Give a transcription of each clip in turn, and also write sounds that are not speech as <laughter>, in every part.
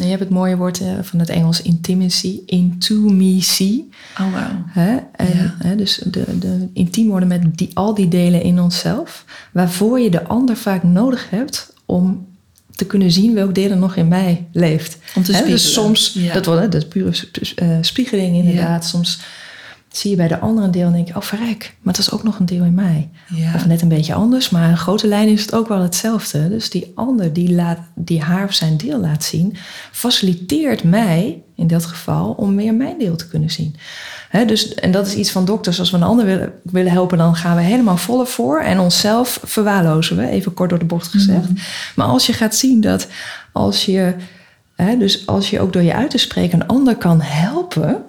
Je hebt het mooie woord eh, van het Engels intimacy, intimacy. Oh, wow. Hè? En, Ja. dus de, de intiem worden met die, al die delen in onszelf, waarvoor je de ander vaak nodig hebt om te kunnen zien welk deel er nog in mij leeft. Om te dus soms, Ja. dat, wordt, hè, dat is pure eh, spiegeling inderdaad. Soms zie je bij de andere een deel en denk je, oh verrek, maar het is ook nog een deel in mij. Ja. Of net een beetje anders, maar in grote lijn is het ook wel hetzelfde. Dus die ander die, laat, die haar of zijn deel laat zien, faciliteert mij in dat geval om meer mijn deel te kunnen zien. Dus, en dat is iets van dokters. Als we een ander willen, willen helpen, dan gaan we helemaal volle voor. En onszelf verwaarlozen we, even kort door de bocht gezegd. Maar als je gaat zien dat als je, dus als je ook door je uit te spreken een ander kan helpen.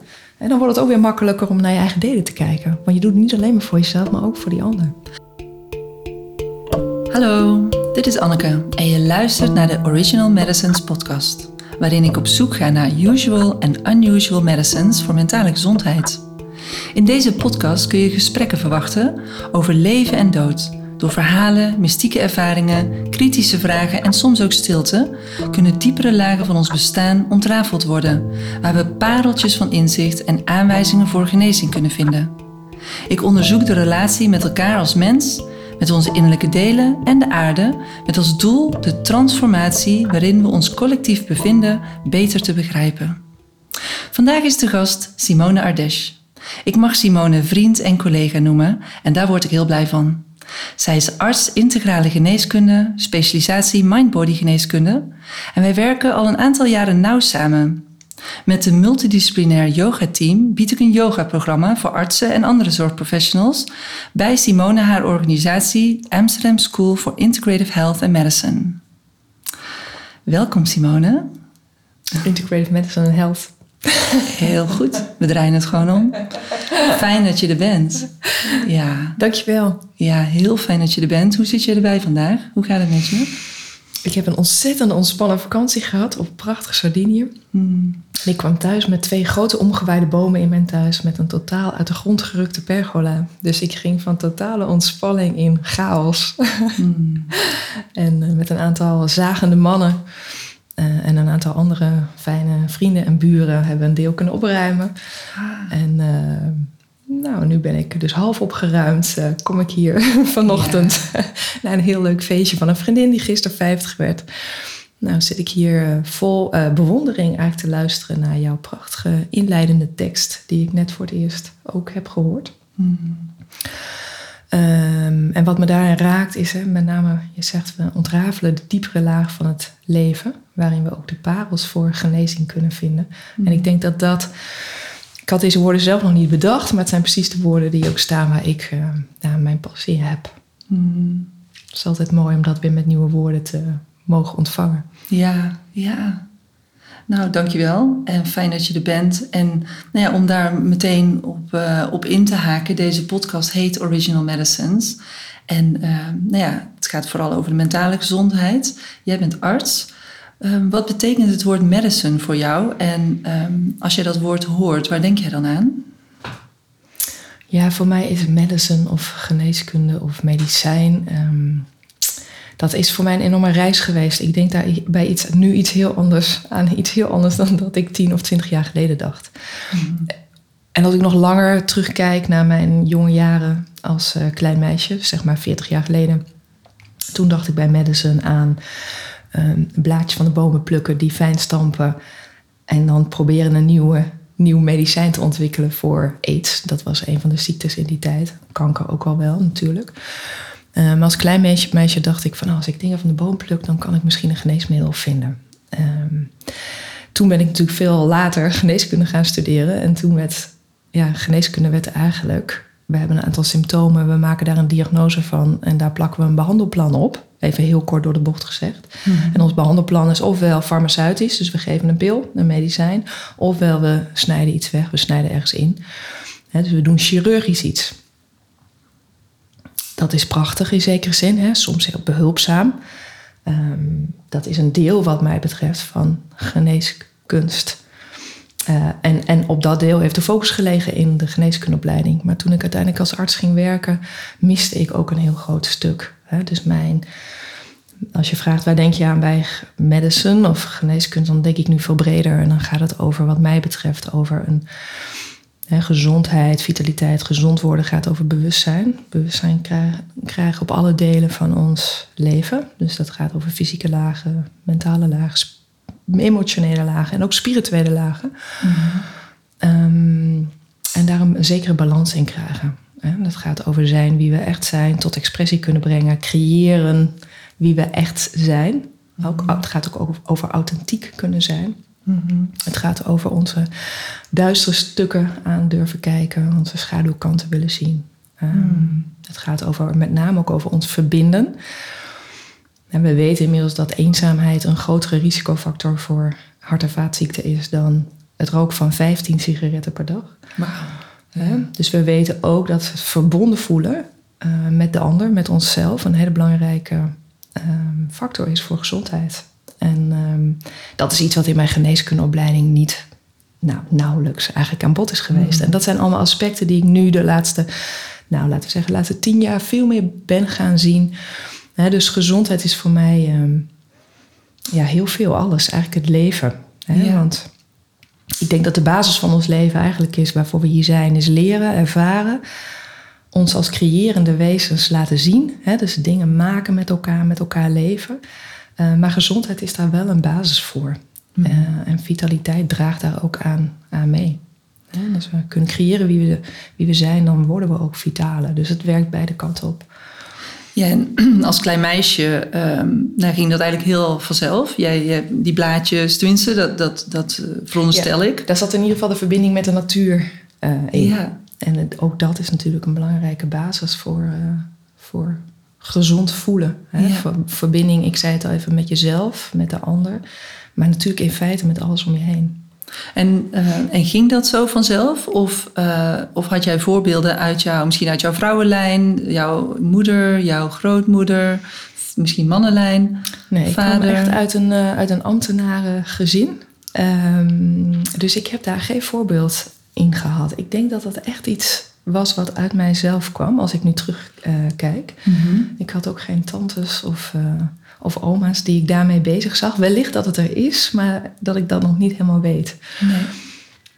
En dan wordt het ook weer makkelijker om naar je eigen delen te kijken. Want je doet het niet alleen maar voor jezelf, maar ook voor die ander. Hallo, dit is Anneke en je luistert naar de Original Medicines podcast, waarin ik op zoek ga naar usual en unusual medicines voor mentale gezondheid. In deze podcast kun je gesprekken verwachten over leven en dood. Door verhalen, mystieke ervaringen, kritische vragen en soms ook stilte kunnen diepere lagen van ons bestaan ontrafeld worden, waar we pareltjes van inzicht en aanwijzingen voor genezing kunnen vinden. Ik onderzoek de relatie met elkaar als mens, met onze innerlijke delen en de aarde, met als doel de transformatie waarin we ons collectief bevinden beter te begrijpen. Vandaag is de gast Simone Ardesh. Ik mag Simone vriend en collega noemen en daar word ik heel blij van. Zij is arts integrale geneeskunde, specialisatie mind-body geneeskunde en wij werken al een aantal jaren nauw samen. Met een multidisciplinair yoga-team bied ik een yoga-programma voor artsen en andere zorgprofessionals bij Simone haar organisatie Amsterdam School for Integrative Health and Medicine. Welkom Simone. Integrative Medicine and Health. Heel goed, we draaien het gewoon om. Fijn dat je er bent. Ja, Dankjewel. ja, heel fijn dat je er bent. Hoe zit je erbij vandaag? Hoe gaat het met je? Ik heb een ontzettend ontspannen vakantie gehad op prachtig Sardinië. En ik kwam thuis met twee grote omgewaaide bomen in mijn thuis met een totaal uit de grond gerukte pergola. Dus ik ging van totale ontspanning in chaos. Hmm. <laughs> en eh, met een aantal zagende mannen eh, en een aantal andere fijne vrienden en buren hebben een deel kunnen opruimen. En eh, nou, nu ben ik dus half opgeruimd. eh, kom ik hier <laughs> vanochtend <laughs> naar een heel leuk feestje van een vriendin die gisteren 50 werd. Nou, zit ik hier vol bewondering eigenlijk te luisteren naar jouw prachtige inleidende tekst, die ik net voor het eerst ook heb gehoord. Hmm. Ehm, en wat me daarin raakt is, hè, met name, je zegt, we ontrafelen de diepere laag van het leven, waarin we ook de parels voor genezing kunnen vinden. En ik denk dat dat, ik had deze woorden zelf nog niet bedacht, maar het zijn precies de woorden die ook staan waar ik ja, mijn passie heb. Hmm. Het is altijd mooi om dat weer met nieuwe woorden te mogen ontvangen. Ja, ja. Nou, dankjewel. En fijn dat je er bent. En nou ja, om daar meteen op, eh, op in te haken, deze podcast heet Original Medicines. En eh, nou ja, het gaat vooral over de mentale gezondheid. Jij bent arts. Ehm, wat betekent het woord medicine voor jou? En ehm, als je dat woord hoort, waar denk jij dan aan? Ja, voor mij is medicine of geneeskunde of medicijn. ehm, dat is voor mij een enorme reis geweest. Ik denk daar bij iets, nu iets heel anders aan iets heel anders dan dat ik tien of twintig jaar geleden dacht. En als ik nog langer terugkijk naar mijn jonge jaren als eh, klein meisje, zeg maar 40 jaar geleden, toen dacht ik bij medicine aan ehm, een blaadje van de bomen plukken, die fijn stampen en dan proberen een nieuwe, nieuw medicijn te ontwikkelen voor aids. Dat was een van de ziektes in die tijd. Kanker ook al wel natuurlijk. Eh, maar als klein meisje, meisje dacht ik van "Oh, als ik dingen van de boom pluk, dan kan ik misschien een geneesmiddel vinden. Ehm, toen ben ik natuurlijk veel later <laughs> geneeskunde gaan studeren. En toen werd, ja, geneeskunde werd eigenlijk, we hebben een aantal symptomen, we maken daar een diagnose van en daar plakken we een behandelplan op. Even heel kort door de bocht gezegd. En ons behandelplan is ofwel farmaceutisch, dus we geven een pil, een medicijn, ofwel we snijden iets weg, we snijden ergens in. Dus we doen chirurgisch iets. Dat is prachtig in zekere zin, hè? soms heel behulpzaam. Ehm, dat is een deel wat mij betreft van geneeskunst. Eh, en, en op dat deel heeft de focus gelegen in de geneeskundeopleiding. Maar toen ik uiteindelijk als arts ging werken, miste ik ook een heel groot stuk. Hè? Dus mijn, als je vraagt waar denk je aan bij medicine of geneeskunde, dan denk ik nu veel breder. En dan gaat het over, wat mij betreft, over een gezondheid, vitaliteit. Gezond worden gaat over bewustzijn. Bewustzijn krijgen, op alle delen van ons leven. Dus dat gaat over fysieke lagen, mentale lagen, emotionele lagen en ook spirituele lagen. Ehm, en daar een zekere balans in krijgen. Dat gaat over zijn wie we echt zijn, tot expressie kunnen brengen, creëren wie we echt zijn. Ook, het gaat ook over authentiek kunnen zijn. Het gaat over onze duistere stukken aan durven kijken, onze schaduwkanten willen zien. Ehm, Het gaat over, met name ook over ons verbinden. En we weten inmiddels dat eenzaamheid een grotere risicofactor voor hart- en vaatziekten is dan het roken van 15 sigaretten per dag. Dus we weten ook dat het verbonden voelen eh, met de ander, met onszelf, een hele belangrijke ehm, factor is voor gezondheid. En ehm, dat is iets wat in mijn geneeskundeopleiding niet nou, nauwelijks eigenlijk aan bod is geweest. En dat zijn allemaal aspecten die ik nu de laatste, nou laten we zeggen, de laatste tien jaar veel meer ben gaan zien. Dus gezondheid is voor mij ehm, ja, heel veel, alles, eigenlijk het leven. Ja. Want ik denk dat de basis van ons leven eigenlijk is, waarvoor we hier zijn, is leren, ervaren. Ons als creërende wezens laten zien. Hè? Dus dingen maken met elkaar, met elkaar leven. Eh, maar gezondheid is daar wel een basis voor. Mhm. Eh, en vitaliteit draagt daar ook aan, aan mee. En Als we kunnen creëren wie we, wie we zijn, dan worden we ook vitaler. Dus het werkt beide kanten op. Ja, en <clears throat> als klein meisje nou, ging dat eigenlijk heel vanzelf. Jij, jij- die blaadjes, tenminste, dat, dat, dat eh, veronderstel ik. Daar zat in ieder geval de verbinding met de natuur in. Ja. En het- ook dat is natuurlijk een belangrijke basis voor, voor gezond voelen. Hè? Ja. Verbinding, ik zei het al even, met jezelf, met de ander. Maar natuurlijk in feite met alles om je heen. En, eh, en ging dat zo vanzelf? Of, eh, of had jij voorbeelden uit jou, misschien uit jouw vrouwenlijn, jouw moeder, jouw grootmoeder, misschien mannenlijn? Nee, ik Vader. kwam echt uit een, eh, uit een ambtenarengezin. Ehm, dus ik heb daar geen voorbeeld in gehad. Ik denk dat dat echt iets was wat uit mijzelf kwam, als ik nu terugkijk. Ik had ook geen tantes of, eh, of oma's die ik daarmee bezig zag. Wellicht dat het er is, maar dat ik dat nog niet helemaal weet. Nee.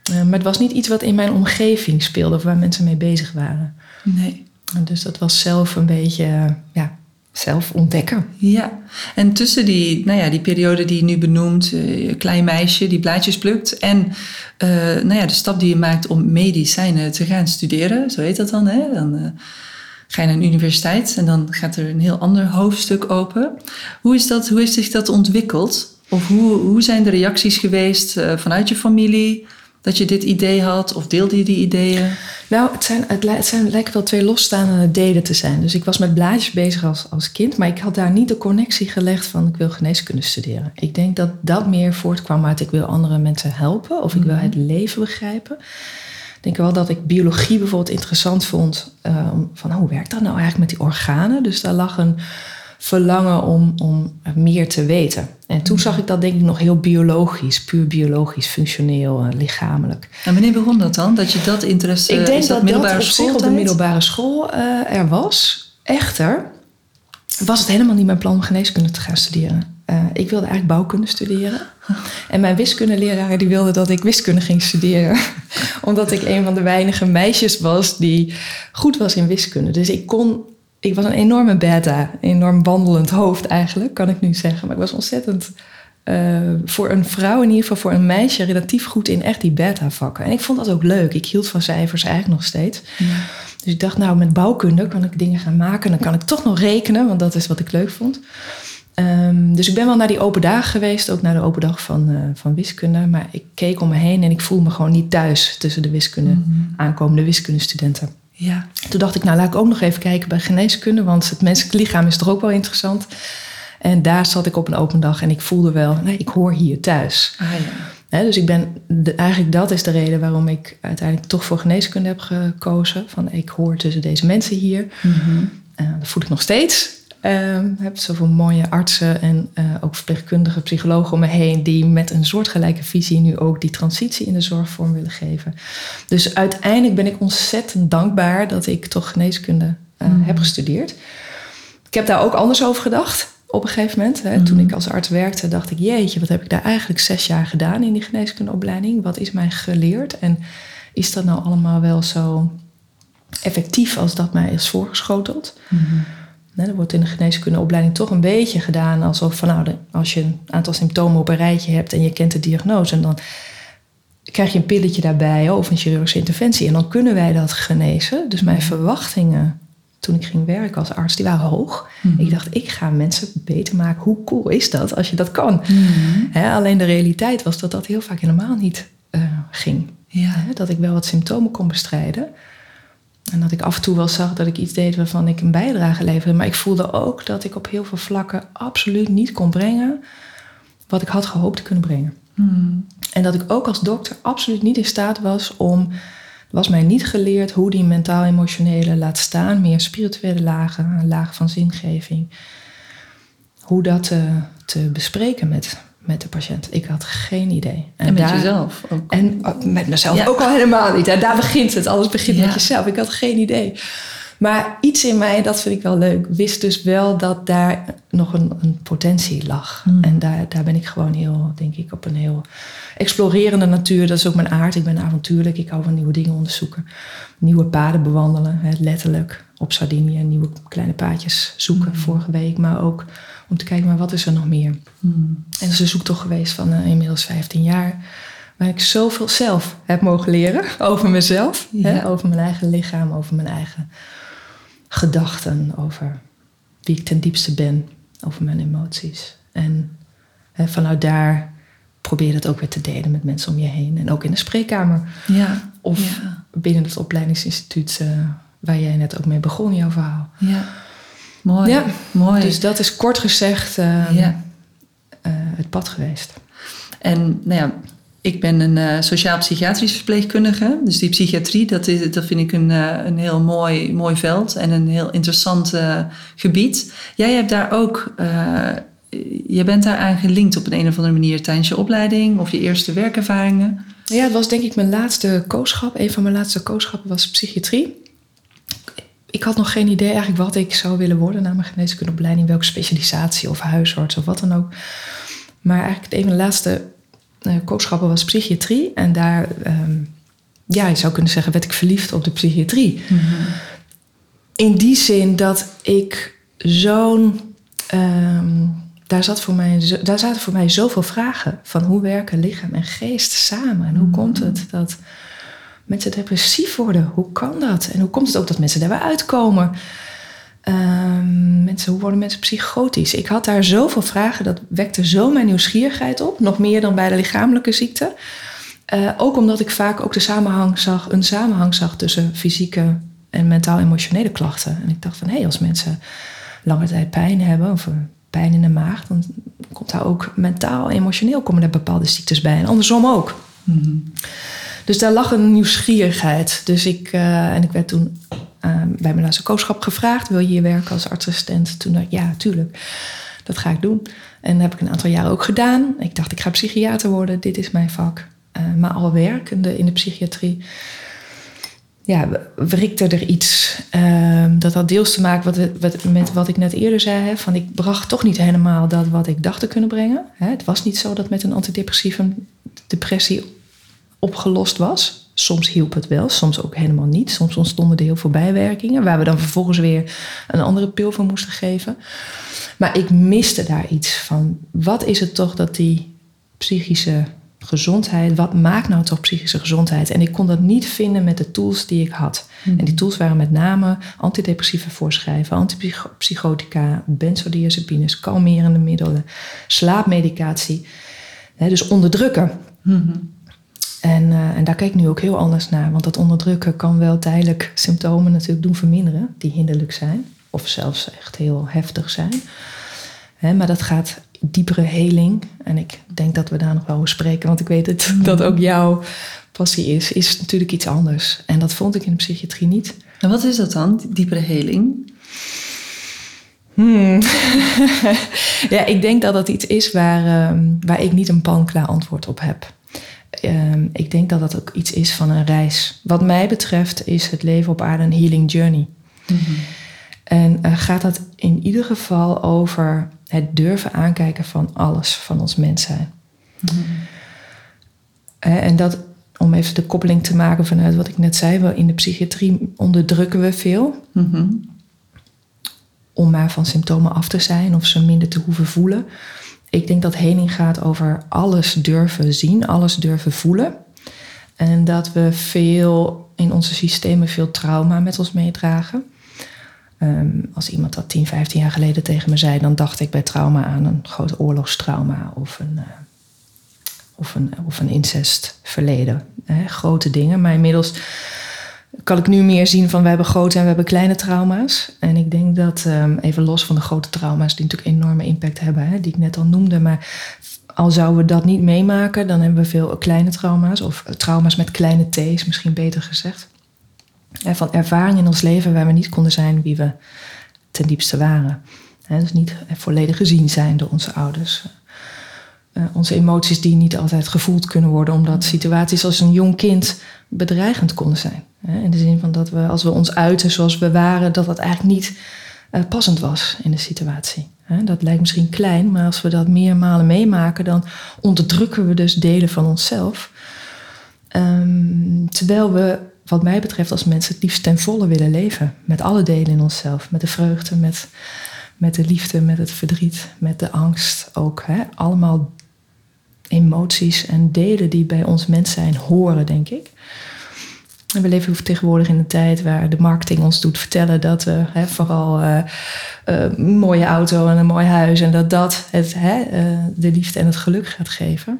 Eh, maar het was niet iets wat in mijn omgeving speelde of waar mensen mee bezig waren. nee. Dus dat was zelf een beetje, ja, zelf ontdekken. Ja, en tussen die, nou ja, die periode die je nu benoemt, je klein meisje die blaadjes plukt, en eh, nou ja, de stap die je maakt om medicijnen te gaan studeren, zo heet dat dan, hè? Dan eh, ga je naar een universiteit en dan gaat er een heel ander hoofdstuk open. Hoe, is dat, hoe heeft zich dat ontwikkeld? Of hoe, hoe zijn de reacties geweest vanuit je familie dat je dit idee had? Of deelde je die ideeën? Nou, het, zijn, het, li- het zijn, lijken wel twee losstaande delen te zijn. Dus ik was met blaadjes bezig als, als kind, maar ik had daar niet de connectie gelegd van ik wil geneeskunde studeren. Ik denk dat dat meer voortkwam uit ik wil andere mensen helpen of ik wil het leven begrijpen. Ik denk wel dat ik biologie bijvoorbeeld interessant vond. eh, van hoe werkt dat nou eigenlijk met die organen? Dus daar lag een verlangen om, om meer te weten. En toen zag ik dat denk ik nog heel biologisch, puur biologisch, functioneel, lichamelijk. En wanneer begon dat dan? Dat je dat interesse, Ik denk dat, dat middelbare dat op zich op de middelbare school eh, er was. Echter was het helemaal niet mijn plan om geneeskunde te gaan studeren. Eh, ik wilde eigenlijk bouwkunde studeren. <laughs> En mijn wiskundeleraar die wilde dat ik wiskunde ging studeren. <laughs> Omdat ik een van de weinige meisjes was die goed was in wiskunde. Dus ik kon... Ik was een enorme beta. Een enorm wandelend hoofd eigenlijk, kan ik nu zeggen. Maar ik was ontzettend... eh, voor een vrouw, in ieder geval voor een meisje, relatief goed in echt die beta-vakken. En ik vond dat ook leuk. Ik hield van cijfers eigenlijk nog steeds. Dus ik dacht, nou, met bouwkunde kan ik dingen gaan maken. Dan kan ik toch nog rekenen, want dat is wat ik leuk vond. Ehm, dus ik ben wel naar die open dagen geweest, ook naar de open dag van, eh, van wiskunde. Maar ik keek om me heen en ik voel me gewoon niet thuis tussen de wiskunde, aankomende wiskundestudenten. Ja. Toen dacht ik, nou laat ik ook nog even kijken bij geneeskunde, want het menselijk lichaam is toch ook wel interessant. En daar zat ik op een open dag en ik voelde wel, nee, ik hoor hier thuis. Ah ja. Dus ik ben, de, eigenlijk dat is de reden waarom ik uiteindelijk toch voor geneeskunde heb gekozen. Van ik hoor tussen deze mensen hier. Eh, dat voel ik nog steeds. Ehm, heb zoveel mooie artsen en eh, ook verpleegkundige psychologen om me heen die met een soortgelijke visie nu ook die transitie in de zorg vorm willen geven. Dus uiteindelijk ben ik ontzettend dankbaar dat ik toch geneeskunde eh, heb gestudeerd. Ik heb daar ook anders over gedacht. op een gegeven moment. Hè, Toen ik als arts werkte, dacht ik: jeetje, wat heb ik daar eigenlijk zes jaar gedaan in die geneeskundeopleiding? Wat is mij geleerd? En is dat nou allemaal wel zo effectief als dat mij is voorgeschoteld? Er wordt in de geneeskundeopleiding toch een beetje gedaan alsof van nou, als je een aantal symptomen op een rijtje hebt en je kent de diagnose, en dan krijg je een pilletje daarbij of een chirurgische interventie en dan kunnen wij dat genezen. Dus mijn verwachtingen toen ik ging werken als arts, die waren hoog. Mhm. Ik dacht, ik ga mensen beter maken. Hoe cool is dat als je dat kan? Mhm. Alleen de realiteit was dat dat heel vaak helemaal niet eh, ging. Ja. Dat ik wel wat symptomen kon bestrijden. En dat ik af en toe wel zag dat ik iets deed waarvan ik een bijdrage leverde. Maar ik voelde ook dat ik op heel veel vlakken absoluut niet kon brengen wat ik had gehoopt te kunnen brengen. Mhm. En dat ik ook als dokter absoluut niet in staat was om. was mij niet geleerd hoe die mentaal-emotionele laat staan, meer spirituele lagen, een laag van zingeving. Hoe dat te, te bespreken met, met de patiënt. Ik had geen idee. En, met daar- jezelf ook. En uh, met mezelf Ja. ook al helemaal niet. En daar begint het. Alles begint Ja. met jezelf. Ik had geen idee. Maar iets in mij, dat vind ik wel leuk, wist dus wel dat daar nog een, een potentie lag. Hmm. En daar, daar ben ik gewoon heel, denk ik, op een heel explorerende natuur. Dat is ook mijn aard. Ik ben avontuurlijk. Ik hou van nieuwe dingen onderzoeken. Nieuwe paden bewandelen, hè, letterlijk. Op Sardinië nieuwe kleine paadjes zoeken vorige week. Maar ook om te kijken, maar wat is er nog meer? Mhm. En dat is een zoektocht geweest van eh, inmiddels 15 jaar. Waar ik zoveel zelf heb mogen leren <laughs> over mezelf. Ja. Hè, over mijn eigen lichaam, over mijn eigen gedachten. Over wie ik ten diepste ben. Over mijn emoties. En hè, vanuit daar probeer dat ook weer te delen met mensen om je heen. En ook in de spreekkamer. Ja. Of Ja. binnen het opleidingsinstituut eh, waar jij net ook mee begon, jouw verhaal. Ja. Mooi. Ja. Mooi. Dus dat is kort gezegd eh, ja. eh, het pad geweest. En nou ja, ik ben een eh, sociaal-psychiatrisch verpleegkundige. Dus die psychiatrie, dat, is, dat vind ik een, eh, een heel mooi, mooi veld en een heel interessant gebied. Jij hebt daar ook, je bent daaraan gelinkt op een, een of andere manier tijdens je opleiding of je eerste werkervaringen. Ja, het was denk ik mijn laatste kooschap. Een van mijn laatste kooschappen was psychiatrie. Ik had nog geen idee eigenlijk wat ik zou willen worden na mijn geneeskundeopleiding. Welke specialisatie of huisarts of wat dan ook. Maar eigenlijk een van de laatste kooschappen was psychiatrie. En daar, ehm, ja, je zou kunnen zeggen, werd ik verliefd op de psychiatrie. In die zin dat ik zo'n. ehm, daar, zat voor mij, daar zaten voor mij zoveel vragen van hoe werken lichaam en geest samen. En hoe komt het dat mensen depressief worden? Hoe kan dat? En hoe komt het ook dat mensen daarbij uitkomen? Ehm, mensen, hoe worden mensen psychotisch? Ik had daar zoveel vragen, dat wekte zo mijn nieuwsgierigheid op. Nog meer dan bij de lichamelijke ziekte. Eh, ook omdat ik vaak ook de samenhang zag, een samenhang zag tussen fysieke en mentaal-emotionele klachten. En ik dacht van hé, als mensen lange tijd pijn hebben of een pijn in de maag, dan komt daar ook mentaal-emotioneel komen er bepaalde ziektes bij. En andersom ook. Dus daar lag een nieuwsgierigheid. Dus ik, eh, en ik werd toen eh, bij mijn laatste kooschap gevraagd: wil je hier werken als artsassistent? Toen dacht ik, ja, tuurlijk. Dat ga ik doen. En dat heb ik een aantal jaren ook gedaan. Ik dacht, ik ga psychiater worden. Dit is mijn vak. Eh, maar al werkende in de psychiatrie, ja, wrikte er iets. ehm, dat had deels te maken wat, wat, met wat ik net eerder zei. Hè, van ik bracht toch niet helemaal dat wat ik dacht te kunnen brengen. Hè, het was niet zo dat met een antidepressivum depressie opgelost was. Soms hielp het wel, soms ook helemaal niet. Soms ontstonden er heel veel bijwerkingen, waar we dan vervolgens weer een andere pil voor moesten geven. Maar ik miste daar iets van. Wat is het toch dat die psychische gezondheid, wat maakt nou toch psychische gezondheid? En ik kon dat niet vinden met de tools die ik had. En die tools waren met name antidepressieve voorschrijven, antipsychotica, benzodiazepines, kalmerende middelen, slaapmedicatie. Dus onderdrukken. En, eh, en daar kijk ik nu ook heel anders naar. Want dat onderdrukken kan wel tijdelijk symptomen natuurlijk doen verminderen. Die hinderlijk zijn. Of zelfs echt heel heftig zijn. Hè, maar dat gaat diepere heling. En ik denk dat we daar nog wel over spreken. Want ik weet het, <laughs> dat ook jouw passie is. Is natuurlijk iets anders. En dat vond ik in de psychiatrie niet. En wat is dat dan, die diepere heling? Hmm. <laughs> ja, ik denk dat dat iets is waar, ehm, waar ik niet een pan-klaar antwoord op heb. Ehm, ik denk dat dat ook iets is van een reis. Wat mij betreft is het leven op aarde een healing journey. En uh, gaat dat in ieder geval over het durven aankijken van alles van ons mens zijn. Mm-hmm. en dat, om even de koppeling te maken vanuit wat ik net zei, we in de psychiatrie onderdrukken we veel. Mm-hmm. Om maar van symptomen af te zijn of ze minder te hoeven voelen. Ik denk dat heling gaat over alles durven zien, alles durven voelen. En dat we veel in onze systemen veel trauma met ons meedragen. Ehm, als iemand dat 10, 15 jaar geleden tegen me zei, dan dacht ik bij trauma aan een groot oorlogstrauma of een, uh, of een, of een incestverleden. Hè, grote dingen. Maar inmiddels kan ik nu meer zien van we hebben grote en we hebben kleine trauma's. En ik denk dat, um, even los van de grote trauma's, die natuurlijk enorme impact hebben, hè, die ik net al noemde. Maar al zouden we dat niet meemaken, dan hebben we veel kleine trauma's. Of trauma's met kleine T's, misschien beter gezegd. En van ervaring in ons leven waar we niet konden zijn wie we ten diepste waren. dus niet volledig gezien zijn door onze ouders. Uh, onze emoties die niet altijd gevoeld kunnen worden, omdat situaties als een jong kind bedreigend konden zijn. In de zin van dat we, als we ons uiten zoals we waren, dat dat eigenlijk niet uh, passend was in de situatie. dat lijkt misschien klein, maar als we dat meermalen meemaken, dan onderdrukken we dus delen van onszelf. Um, terwijl we wat mij betreft als mensen het liefst ten volle willen leven. Met alle delen in onszelf. Met de vreugde, met, met de liefde, met het verdriet, met de angst ook. Hè? Allemaal emoties en delen die bij ons mens zijn horen, denk ik. En we leven tegenwoordig in een tijd waar de marketing ons doet vertellen dat we hè, vooral uh, een mooie auto en een mooi huis en dat dat het, hè, uh, de liefde en het geluk gaat geven.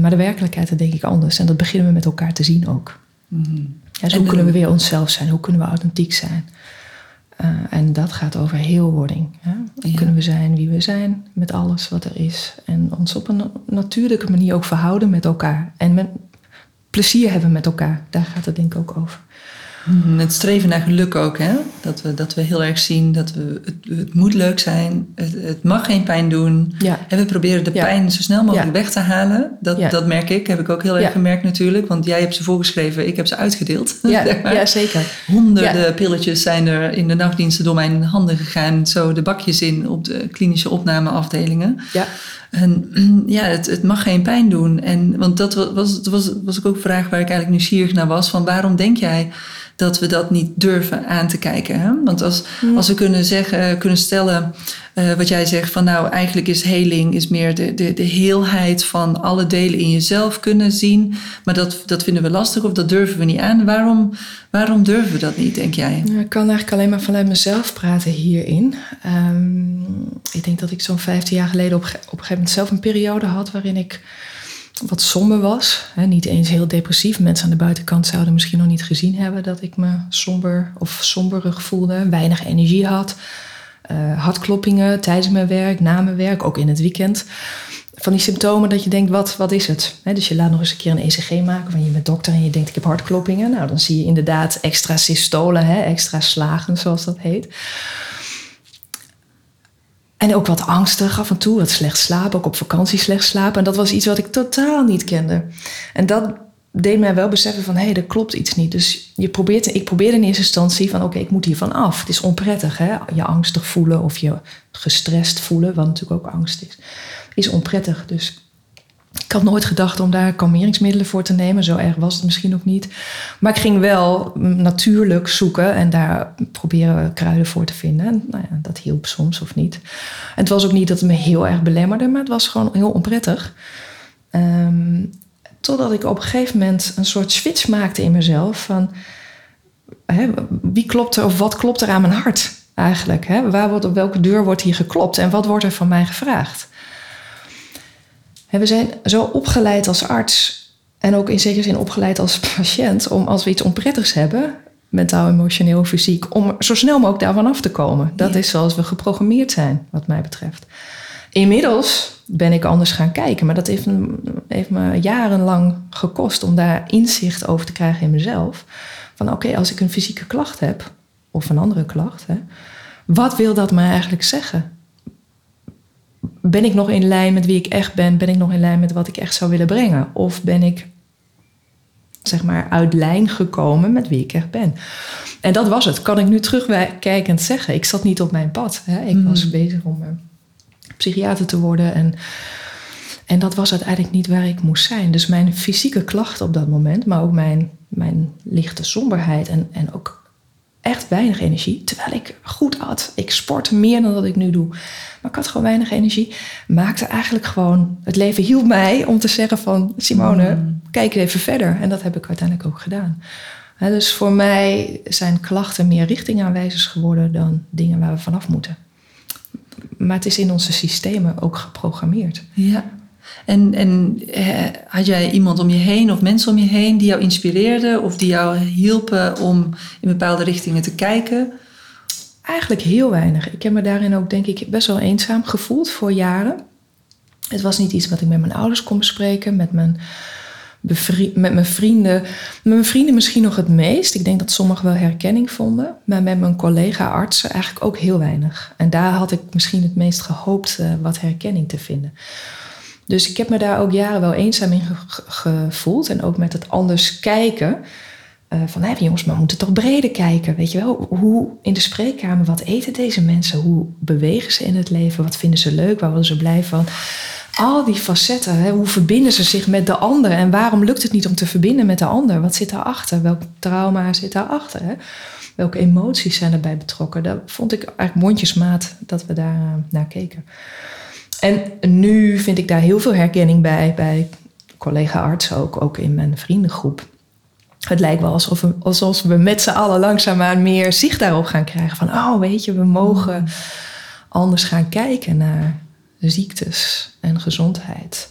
maar de werkelijkheid is denk ik anders en dat beginnen we met elkaar te zien ook. Mm dus hoe kunnen we weer onszelf zijn? Hoe kunnen we authentiek zijn? En dat gaat over heelwording. Hè? Hoe kunnen we zijn wie we zijn met alles wat er is? En ons op een natuurlijke manier ook verhouden met elkaar. En met plezier hebben met elkaar. Daar gaat het denk ik ook over. Mhm, het streven naar geluk ook, hè? Dat we, dat we heel erg zien dat we, het, het moet leuk zijn, het, het, mag geen pijn doen. Ja. En we proberen de pijn zo snel mogelijk weg te halen. Dat, dat merk ik, heb ik ook heel erg gemerkt natuurlijk. Want jij hebt ze voorgeschreven, ik heb ze uitgedeeld. Ja, <laughs> ja zeker. Honderden pilletjes zijn er in de nachtdiensten door mijn handen gegaan. Zo de bakjes in op de klinische opnameafdelingen. Ja. En <clears throat> ja, het, het mag geen pijn doen. En, want dat was, was, was ook een vraag waar ik eigenlijk nieuwsgierig naar was. Van waarom denk jij dat we dat niet durven aan te kijken. Hè? Want als, als we kunnen zeggen, kunnen stellen, uh, wat jij zegt van nou eigenlijk is heling is meer de, de, de heelheid van alle delen in jezelf kunnen zien. Maar dat, dat vinden we lastig of dat durven we niet aan. Waarom, waarom durven we dat niet, denk jij? ik kan eigenlijk alleen maar vanuit mezelf praten hierin. Um, ik denk dat ik zo'n 15 jaar geleden op, op een gegeven moment zelf een periode had waarin ik wat somber was. Hè, niet eens heel depressief. Mensen aan de buitenkant zouden misschien nog niet gezien hebben dat ik me somber of somberig voelde. Weinig energie had. Uh, hartkloppingen tijdens mijn werk, na mijn werk, ook in het weekend. Van die symptomen dat je denkt, wat, wat is het? dus je laat nog eens een keer een ECG maken van je bent dokter en je denkt, ik heb hartkloppingen. Nou, dan zie je inderdaad extra systolen, extra slagen zoals dat heet. En ook wat angstig af en toe, wat slecht slapen, ook op vakantie slecht slapen. En dat was iets wat ik totaal niet kende. En dat deed mij wel beseffen van, hé, hey, er klopt iets niet. Dus je probeert, ik probeerde in eerste instantie van, oké, ik moet hiervan af. Het is onprettig, hè? Je angstig voelen of je gestrest voelen, wat natuurlijk ook angst is, is onprettig. Dus ik had nooit gedacht om daar kalmeringsmiddelen voor te nemen. Zo erg was het misschien ook niet. Maar ik ging wel natuurlijk zoeken en daar proberen kruiden voor te vinden. En nou ja, dat hielp soms of niet. En het was ook niet dat het me heel erg belemmerde, maar het was gewoon heel onprettig. Um, totdat ik op een gegeven moment een soort switch maakte in mezelf van hè, wie klopt er of wat klopt er aan mijn hart eigenlijk? Hè? Waar wordt, op welke deur wordt hier geklopt en wat wordt er van mij gevraagd? We zijn zo opgeleid als arts en ook in zekere zin opgeleid als <laughs> patiënt om als we iets onprettigs hebben, mentaal, emotioneel, fysiek, om zo snel mogelijk daarvan af te komen. Dat is zoals we geprogrammeerd zijn, wat mij betreft. Inmiddels ben ik anders gaan kijken, maar dat heeft, heeft me jarenlang gekost om daar inzicht over te krijgen in mezelf. Van oké, als ik een fysieke klacht heb, of een andere klacht, hè, wat wil dat me eigenlijk zeggen? Ben ik nog in lijn met wie ik echt ben? Ben ik nog in lijn met wat ik echt zou willen brengen? Of ben ik zeg maar, uit lijn gekomen met wie ik echt ben. En dat was het, kan ik nu terugkijkend zeggen. Ik zat niet op mijn pad. Hè. Ik was bezig om uh, psychiater te worden. En, en dat was uiteindelijk niet waar ik moest zijn. Dus mijn fysieke klachten op dat moment, maar ook mijn, mijn lichte somberheid en, en ook echt weinig energie. Terwijl ik goed at. Ik sport meer dan dat ik nu doe. Maar ik had gewoon weinig energie. Maakte eigenlijk gewoon... Het leven hielp mij om te zeggen van... Simone, mm. kijk even verder. En dat heb ik uiteindelijk ook gedaan. dus voor mij zijn klachten meer richtingaanwijzers geworden... dan dingen waar we vanaf moeten. Maar het is in onze systemen ook geprogrammeerd. Ja. En, en eh, had jij iemand om je heen of mensen om je heen die jou inspireerden of die jou hielpen om in bepaalde richtingen te kijken? Eigenlijk heel weinig. Ik heb me daarin ook, denk ik, best wel eenzaam gevoeld voor jaren. Het was niet iets wat ik met mijn ouders kon bespreken, met mijn, met mijn vrienden. Met mijn vrienden misschien nog het meest. Ik denk dat sommigen wel herkenning vonden. Maar met mijn collega-artsen eigenlijk ook heel weinig. En daar had ik misschien het meest gehoopt uh, wat herkenning te vinden. Dus ik heb me daar ook jaren wel eenzaam in gevoeld. En ook met het anders kijken. Uh, van, hé, jongens, maar we moeten toch breder kijken. Weet je wel, hoe in de spreekkamer, wat eten deze mensen? Hoe bewegen ze in het leven? Wat vinden ze leuk? Waar worden ze blij van? Al die facetten, hè, hoe verbinden ze zich met de ander? En waarom lukt het niet om te verbinden met de ander? Wat zit daarachter? Welk trauma zit daarachter? Hè? Welke emoties zijn erbij betrokken? Dat vond ik eigenlijk mondjesmaat dat we daar uh, naar keken. En nu vind ik daar heel veel herkenning bij, bij collega-artsen ook, ook in mijn vriendengroep. Het lijkt wel alsof we, alsof we met z'n allen langzaamaan meer zicht daarop gaan krijgen. Van, oh weet je, we mogen anders gaan kijken naar ziektes en gezondheid.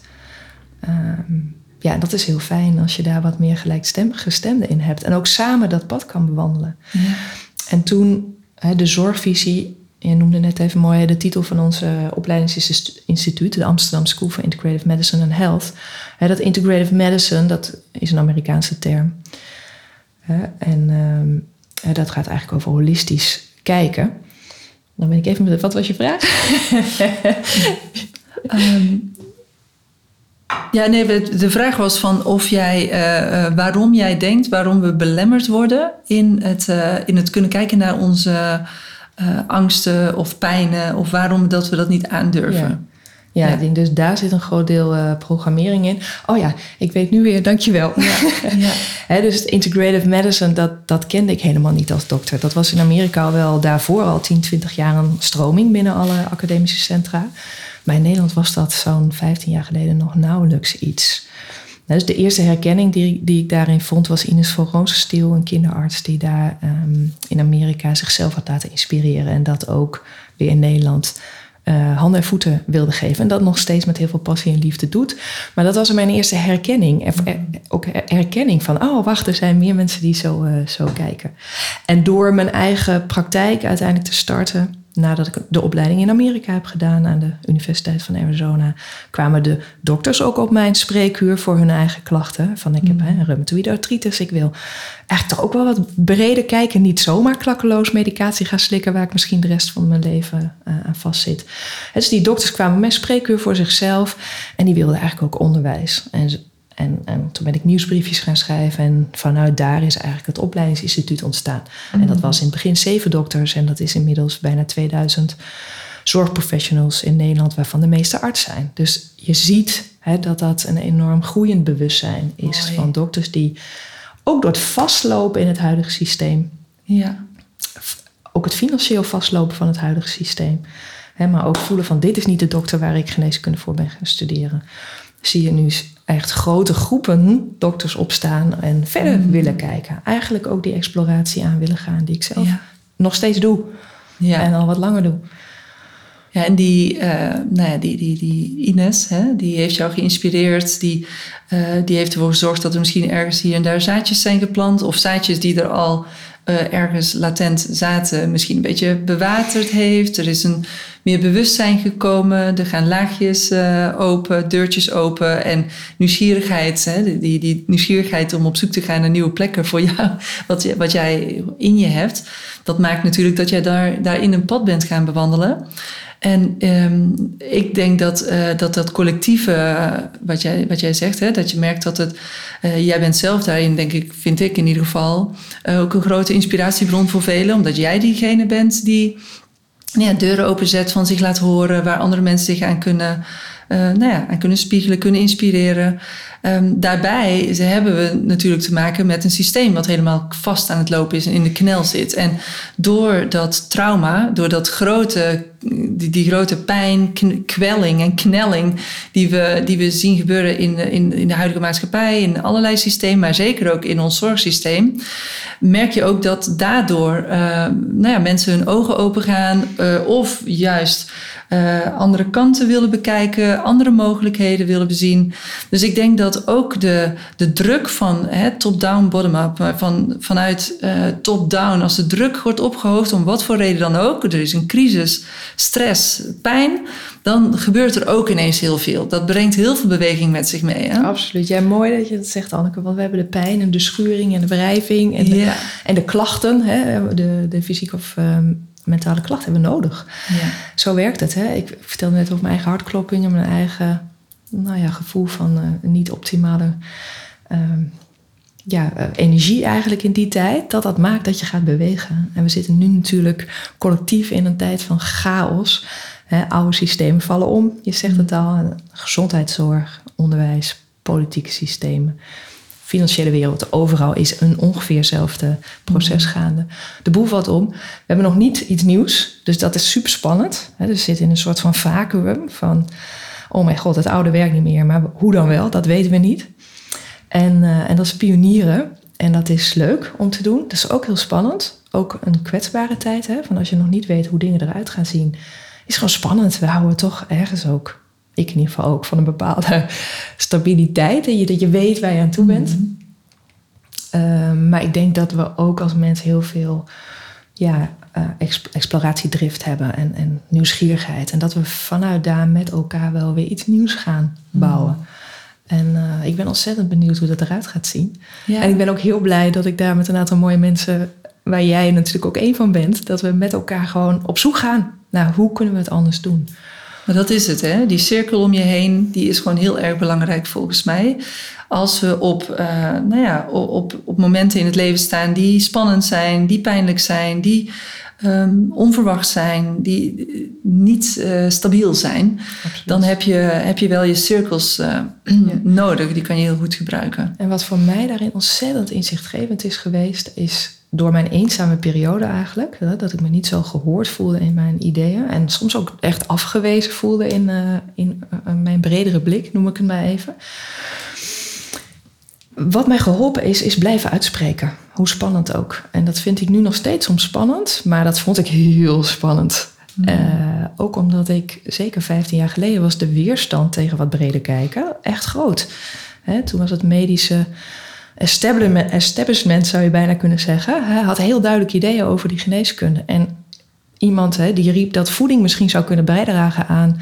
Ehm, ja, dat is heel fijn als je daar wat meer gelijkstemmige stemmen in hebt. En ook samen dat pad kan bewandelen. Ja. En toen de zorgvisie je noemde net even mooi de titel van onze opleidingsinstituut, de Amsterdam School for Integrative Medicine and Health. dat integrative medicine, dat is een Amerikaanse term. En ehm, dat gaat eigenlijk over holistisch kijken. Dan ben ik even met, wat was je vraag? <laughs> Ehm, ja, nee, de vraag was van of jij, uh, uh, waarom jij denkt, waarom we belemmerd worden in het, in het kunnen kijken naar onze uh, angsten of pijnen of waarom dat we dat niet aandurven. Ja. Ja, Denk, dus daar zit een groot deel uh, programmering in. Oh ja, ik weet nu weer, dankjewel. Ja, <laughs> ja. dus integrative medicine, dat, dat kende ik helemaal niet als dokter. Dat was in Amerika al wel daarvoor al 10, 20 jaar een stroming binnen alle academische centra. Maar in Nederland was dat zo'n 15 jaar geleden nog nauwelijks iets. Dus de eerste herkenning die, die ik daarin vond was Ines van Rozenstiel, een kinderarts die daar ehm, in Amerika zichzelf had laten inspireren en dat ook weer in Nederland uh, handen en voeten wilde geven. En dat nog steeds met heel veel passie en liefde doet. Maar dat was mijn eerste herkenning. ook herkenning van, oh wacht, er zijn meer mensen die zo, uh, zo kijken. En door mijn eigen praktijk uiteindelijk te starten nadat ik de opleiding in Amerika heb gedaan aan de Universiteit van Arizona, kwamen de dokters ook op mijn spreekuur voor hun eigen klachten. Van ik heb mm. hè, reumatoïde artritis, ik wil eigenlijk toch ook wel wat breder kijken. Niet zomaar klakkeloos medicatie gaan slikken waar ik misschien de rest van mijn leven uh, aan vastzit. Dus die dokters kwamen mijn spreekuur voor zichzelf en die wilden eigenlijk ook onderwijs. En en, en, toen ben ik nieuwsbriefjes gaan schrijven en vanuit daar is eigenlijk het opleidingsinstituut ontstaan. En dat mm. was in het begin zeven dokters en dat is inmiddels bijna 2000 zorgprofessionals in Nederland, waarvan de meeste arts zijn. Dus je ziet hè, dat dat een enorm groeiend bewustzijn is van dokters die ook door het vastlopen in het huidige systeem, ja. ook het financieel vastlopen van het huidige systeem, hè, maar ook voelen van dit is niet de dokter waar ik geneeskunde voor ben gaan studeren, zie je nu echt grote groepen dokters opstaan en verder mm. willen kijken. Eigenlijk ook die exploratie aan willen gaan, die ik zelf nog steeds doe ja. en al wat langer doe. Ja, en die, uh, nou ja, die, die, die Ines, hè, die heeft jou geïnspireerd. Die, uh, die heeft ervoor gezorgd dat er misschien ergens hier en daar zaadjes zijn geplant. Of zaadjes die er al uh, ergens latent zaten, misschien een beetje bewaterd heeft. Er is een meer bewustzijn gekomen. Er gaan laagjes uh, open, deurtjes open. En nieuwsgierigheid, hè, die, die nieuwsgierigheid om op zoek te gaan naar nieuwe plekken voor jou, <laughs> wat, wat jij in je hebt. Dat maakt natuurlijk dat jij daar, daarin een pad bent gaan bewandelen. En ehm, ik denk dat, eh, dat dat collectieve, eh, wat, jij, wat jij zegt, hè, dat je merkt dat het. eh, jij bent zelf daarin, denk ik, vind ik in ieder geval, eh, ook een grote inspiratiebron voor velen, omdat jij diegene bent die ja, deuren openzet, van zich laat horen, waar andere mensen zich aan kunnen, eh, nou ja, kunnen spiegelen, kunnen inspireren. Ehm, daarbij ze hebben we natuurlijk te maken met een systeem wat helemaal vast aan het lopen is en in de knel zit. En door dat trauma, door dat grote, die, die grote pijn, kwelling en knelling die we, die we zien gebeuren in, in, in de huidige maatschappij, in allerlei systemen, maar zeker ook in ons zorgsysteem, merk je ook dat daardoor eh, nou ja, mensen hun ogen open gaan eh, of juist eh, andere kanten willen bekijken, andere mogelijkheden willen bezien. Dus ik denk dat ook de, de druk van top-down, bottom-up, maar van, vanuit eh, top-down, als de druk wordt opgehoogd, om wat voor reden dan ook, er is een crisis, stress, pijn, dan gebeurt er ook ineens heel veel. Dat brengt heel veel beweging met zich mee. Hè? Absoluut. Ja, mooi dat je dat zegt, Anneke. Want we hebben de pijn en de schuring en de wrijving en de, Ja. en de klachten, hè, de, de fysieke of ehm, mentale klachten hebben we nodig. Ja. Zo werkt het. Hè? Ik vertelde net over mijn eigen hartkloppingen, mijn eigen nou ja, gevoel van eh, niet optimale ehm, ja, eh, energie eigenlijk in die tijd. Dat dat maakt dat je gaat bewegen. En we zitten nu natuurlijk collectief in een tijd van chaos. Hè? Oude systemen vallen om. Je zegt het al. Gezondheidszorg, onderwijs, politieke systemen financiële wereld, overal is een ongeveer hetzelfde proces gaande. De boel valt om. We hebben nog niet iets nieuws, dus dat is super spannend. Dus we zitten in een soort van vacuüm van, oh mijn god, het oude werkt niet meer, maar hoe dan wel, dat weten we niet. En, eh, en dat is pionieren en dat is leuk om te doen. Dat is ook heel spannend. Ook een kwetsbare tijd, hè? van als je nog niet weet hoe dingen eruit gaan zien. Is gewoon spannend. We houden toch ergens ook ik in ieder geval ook, van een bepaalde <laughs> stabiliteit. En je, dat je weet waar je aan toe bent. Ehm, maar ik denk dat we ook als mens heel veel ja, eh, exp- exploratiedrift hebben en, en nieuwsgierigheid. En dat we vanuit daar met elkaar wel weer iets nieuws gaan bouwen. En eh, ik ben ontzettend benieuwd hoe dat eruit gaat zien. Ja. En ik ben ook heel blij dat ik daar met een aantal mooie mensen, waar jij natuurlijk ook één van bent, dat we met elkaar gewoon op zoek gaan naar hoe kunnen we het anders doen. Maar dat is het, hè? Die cirkel om je heen, die is gewoon heel erg belangrijk volgens mij. Als we op, eh, nou ja, op, op, op momenten in het leven staan die spannend zijn, die pijnlijk zijn, die ehm, onverwacht zijn, die niet eh, stabiel zijn, dan heb je, heb je wel je cirkels eh, <clears throat> nodig. Die kan je heel goed gebruiken. En wat voor mij daarin ontzettend inzichtgevend is geweest, is door mijn eenzame periode eigenlijk. Dat ik me niet zo gehoord voelde in mijn ideeën. En soms ook echt afgewezen voelde in, eh, in mijn bredere blik, noem ik het maar even. Wat mij geholpen is, is blijven uitspreken. Hoe spannend ook. En dat vind ik nu nog steeds soms spannend, maar dat vond ik heel spannend. Eh, ook omdat ik, zeker 15 jaar geleden, was de weerstand tegen wat breder kijken echt groot. Hè, toen was het medische establishment, establishment, zou je bijna kunnen zeggen. Had heel duidelijk ideeën over die geneeskunde. En iemand hè, die riep dat voeding misschien zou kunnen bijdragen aan,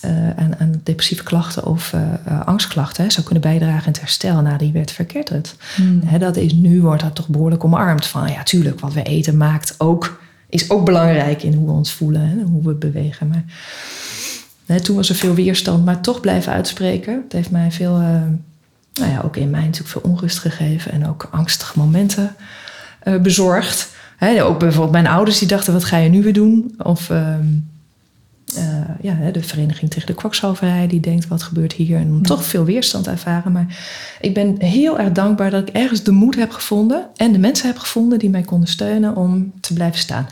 eh, aan, aan depressieve klachten of eh, eh, angstklachten. Hè, zou kunnen bijdragen aan het herstel. Nou, die werd verketterd. Hè, dat is, nu wordt dat toch behoorlijk omarmd. Van ja, tuurlijk, wat we eten maakt ook, is ook belangrijk in hoe we ons voelen. Hè, hoe we bewegen. Maar hè, toen was er veel weerstand, maar toch blijven uitspreken. Het heeft mij veel... nou ja, ook in mij natuurlijk veel onrust gegeven en ook angstige momenten bezorgd. Hè, ook bijvoorbeeld mijn ouders die dachten, wat ga je nu weer doen? Of ehm, eh, ja, de vereniging tegen de kwakzalverij die denkt, wat gebeurt hier? En toch veel weerstand ervaren. Maar ik ben heel erg dankbaar dat ik ergens de moed heb gevonden en de mensen heb gevonden die mij konden steunen om te blijven staan.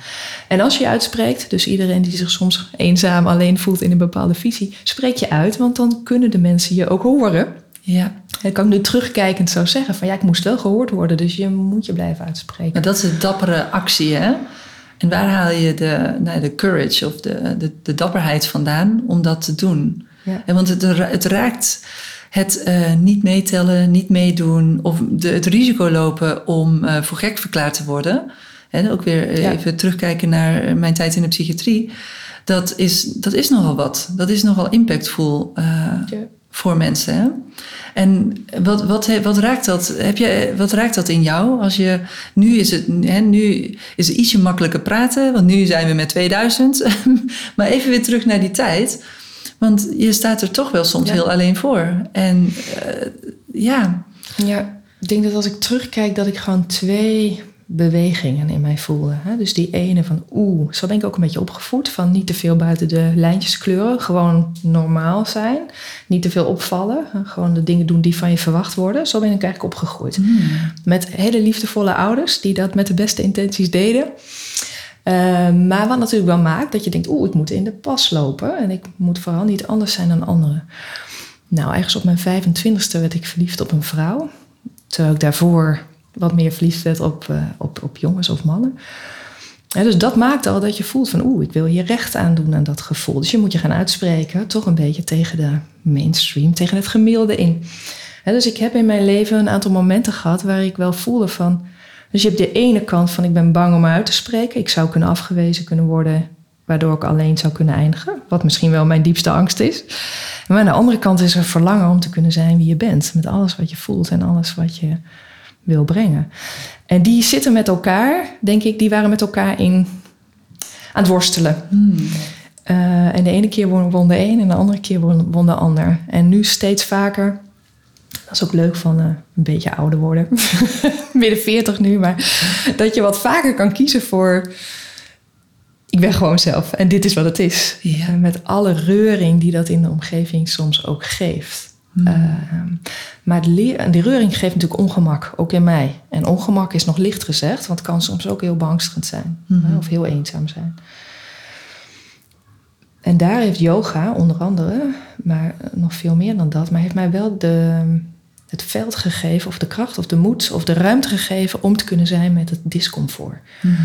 En als je je uitspreekt, dus iedereen die zich soms eenzaam alleen voelt in een bepaalde visie, spreek je uit, want dan kunnen de mensen je ook horen. Ja, Ik kan nu terugkijkend zo zeggen van ja, ik moest wel gehoord worden, dus je moet je blijven uitspreken. maar dat is een dappere actie, hè? En waar haal je de, nou, de courage of de, de, de dapperheid vandaan om dat te doen? Ja. En want het, het raakt het eh, niet meetellen, niet meedoen of de, het risico lopen om eh, voor gek verklaard te worden. En ook weer eh, Ja. even terugkijken naar mijn tijd in de psychiatrie. Dat is, dat is nogal wat. Dat is nogal impactvol uh, ja. Voor mensen. Hè? En wat, wat, wat, raakt dat? Heb je, wat raakt dat in jou? Als je, nu, is het, hè, nu is het ietsje makkelijker praten, want nu zijn we met 2000. <laughs> maar even weer terug naar die tijd. Want je staat er toch wel soms heel alleen voor. En uh, ja. Ja, ik denk dat als ik terugkijk, dat ik gewoon twee bewegingen in mij voelde. Dus die ene van oeh, zo ben ik ook een beetje opgevoed. Van niet te veel buiten de lijntjes kleuren. Gewoon normaal zijn. Niet te veel opvallen. Gewoon de dingen doen die van je verwacht worden. Zo ben ik eigenlijk opgegroeid. Hmm. Met hele liefdevolle ouders die dat met de beste intenties deden. Uh, maar wat natuurlijk wel maakt dat je denkt, oeh, ik moet in de pas lopen. En ik moet vooral niet anders zijn dan anderen. Nou, ergens op mijn 25ste werd ik verliefd op een vrouw. Terwijl ik daarvoor wat meer verliefd werd op, uh, op, op jongens of mannen. dus dat maakt al dat je voelt van oeh, ik wil hier recht aan doen aan dat gevoel. Dus je moet je gaan uitspreken, toch een beetje tegen de mainstream, tegen het gemiddelde in. dus ik heb in mijn leven een aantal momenten gehad waar ik wel voelde van. Dus je hebt de ene kant van ik ben bang om uit te spreken. Ik zou kunnen afgewezen kunnen worden, waardoor ik alleen zou kunnen eindigen. Wat misschien wel mijn diepste angst is. Maar aan de andere kant is er verlangen om te kunnen zijn wie je bent. Met alles wat je voelt en alles wat je wil brengen. En die zitten met elkaar, denk ik, die waren met elkaar in aan het worstelen. Hmm. Uh, en de ene keer won, de een en de andere keer won, de ander. En nu steeds vaker, dat is ook leuk van uh, een beetje ouder worden, <laughs> midden 40 nu, maar dat je wat vaker kan kiezen voor. Ik ben gewoon zelf en dit is wat het is. Ja. Met alle reuring die dat in de omgeving soms ook geeft. Hmm. Ehm, maar die reuring geeft natuurlijk ongemak, ook in mij. En ongemak is nog licht gezegd, want het kan soms ook heel beangstigend zijn. Hmm. Of heel eenzaam zijn. En daar heeft yoga onder andere, maar nog veel meer dan dat, maar heeft mij wel de, het veld gegeven, of de kracht, of de moed, of de ruimte gegeven om te kunnen zijn met het discomfort. Mm.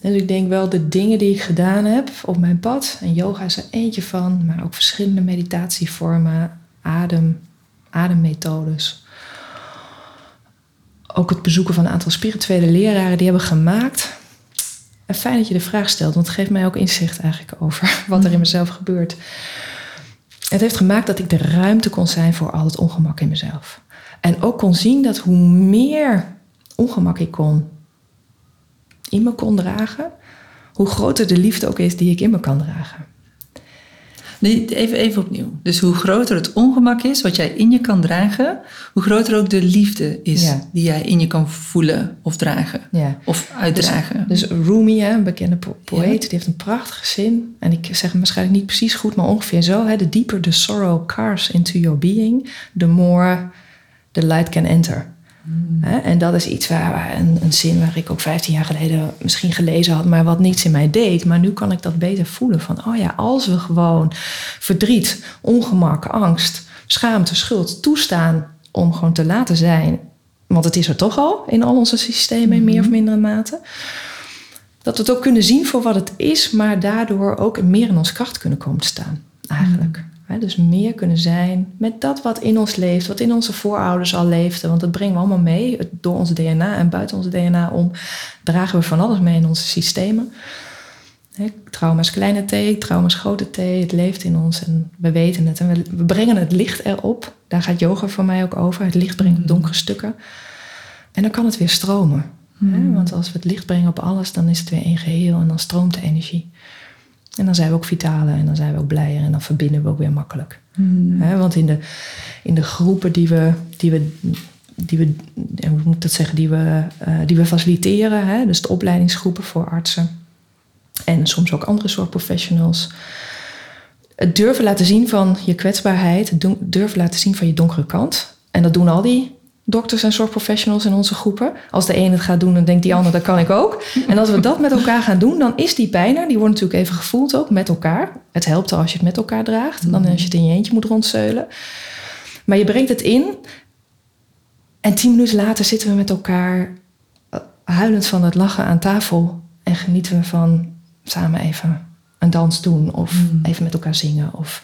Dus ik denk wel de dingen die ik gedaan heb op mijn pad, en yoga is er eentje van, maar ook verschillende meditatievormen, adem, ademmethodes. Ook het bezoeken van een aantal spirituele leraren die hebben gemaakt. En fijn dat je de vraag stelt, want het geeft mij ook inzicht eigenlijk over <laughs> wat er in mezelf gebeurt. Het heeft gemaakt dat ik de ruimte kon zijn voor al het ongemak in mezelf. En ook kon zien dat hoe meer ongemak ik kon in me kon dragen, hoe groter de liefde ook is die ik in me kan dragen. Nee, even, even opnieuw. Dus hoe groter het ongemak is wat jij in je kan dragen, hoe groter ook de liefde is die jij in je kan voelen of dragen. Ja. Of uitdragen. Dus, dus Rumi, een bekende poëet, die heeft een prachtige zin. En ik zeg hem waarschijnlijk niet precies goed, maar ongeveer zo. Hè, the deeper the sorrow cars into your being, the more the light can enter. En dat is iets waar, een, een, zin waar ik ook 15 jaar geleden misschien gelezen had, maar wat niets in mij deed. Maar nu kan ik dat beter voelen van, oh ja, als we gewoon verdriet, ongemak, angst, schaamte, schuld toestaan om gewoon te laten zijn, want het is er toch al in al onze systemen in meer of mhm. mindere mate. Dat we het ook kunnen zien voor wat het is, maar daardoor ook meer in onze kracht kunnen komen te staan, eigenlijk. Mhm dus meer kunnen zijn met dat wat in ons leeft, wat in onze voorouders al leefde. Want dat brengen we allemaal mee. Door ons DNA en buiten ons DNA om dragen we van alles mee in onze systemen. Trauma's kleine t, trauma's grote t, het leeft in ons en we weten het. En we, we brengen het licht erop. Daar gaat yoga voor mij ook over. Het licht brengt mm. donkere stukken. En dan kan het weer stromen. Mm. want als we het licht brengen op alles, dan is het weer één geheel en dan stroomt de energie. En dan zijn we ook vitaler en dan zijn we ook blijer en dan verbinden we ook weer makkelijk. Hmm. want in de, in de groepen die we, die we, die we hoe moet ik dat zeggen, die we, uh, die we faciliteren, dus de opleidingsgroepen voor artsen en soms ook andere soort professionals. Het durven laten zien van je kwetsbaarheid, het durven laten zien van je donkere kant. En dat doen al die dokters en zorgprofessionals in onze groepen. Als de een het gaat doen, dan denkt die ander, dat kan ik ook. En als we dat met elkaar gaan doen, dan is die pijn er. Die wordt natuurlijk even gevoeld ook met elkaar. Het helpt al als je het met elkaar draagt, dan als je het in je eentje moet rondzeulen. Maar je brengt het in en tien minuten later zitten we met elkaar eh, huilend van het lachen aan tafel en genieten we van samen even een dans doen of mm. even met elkaar zingen of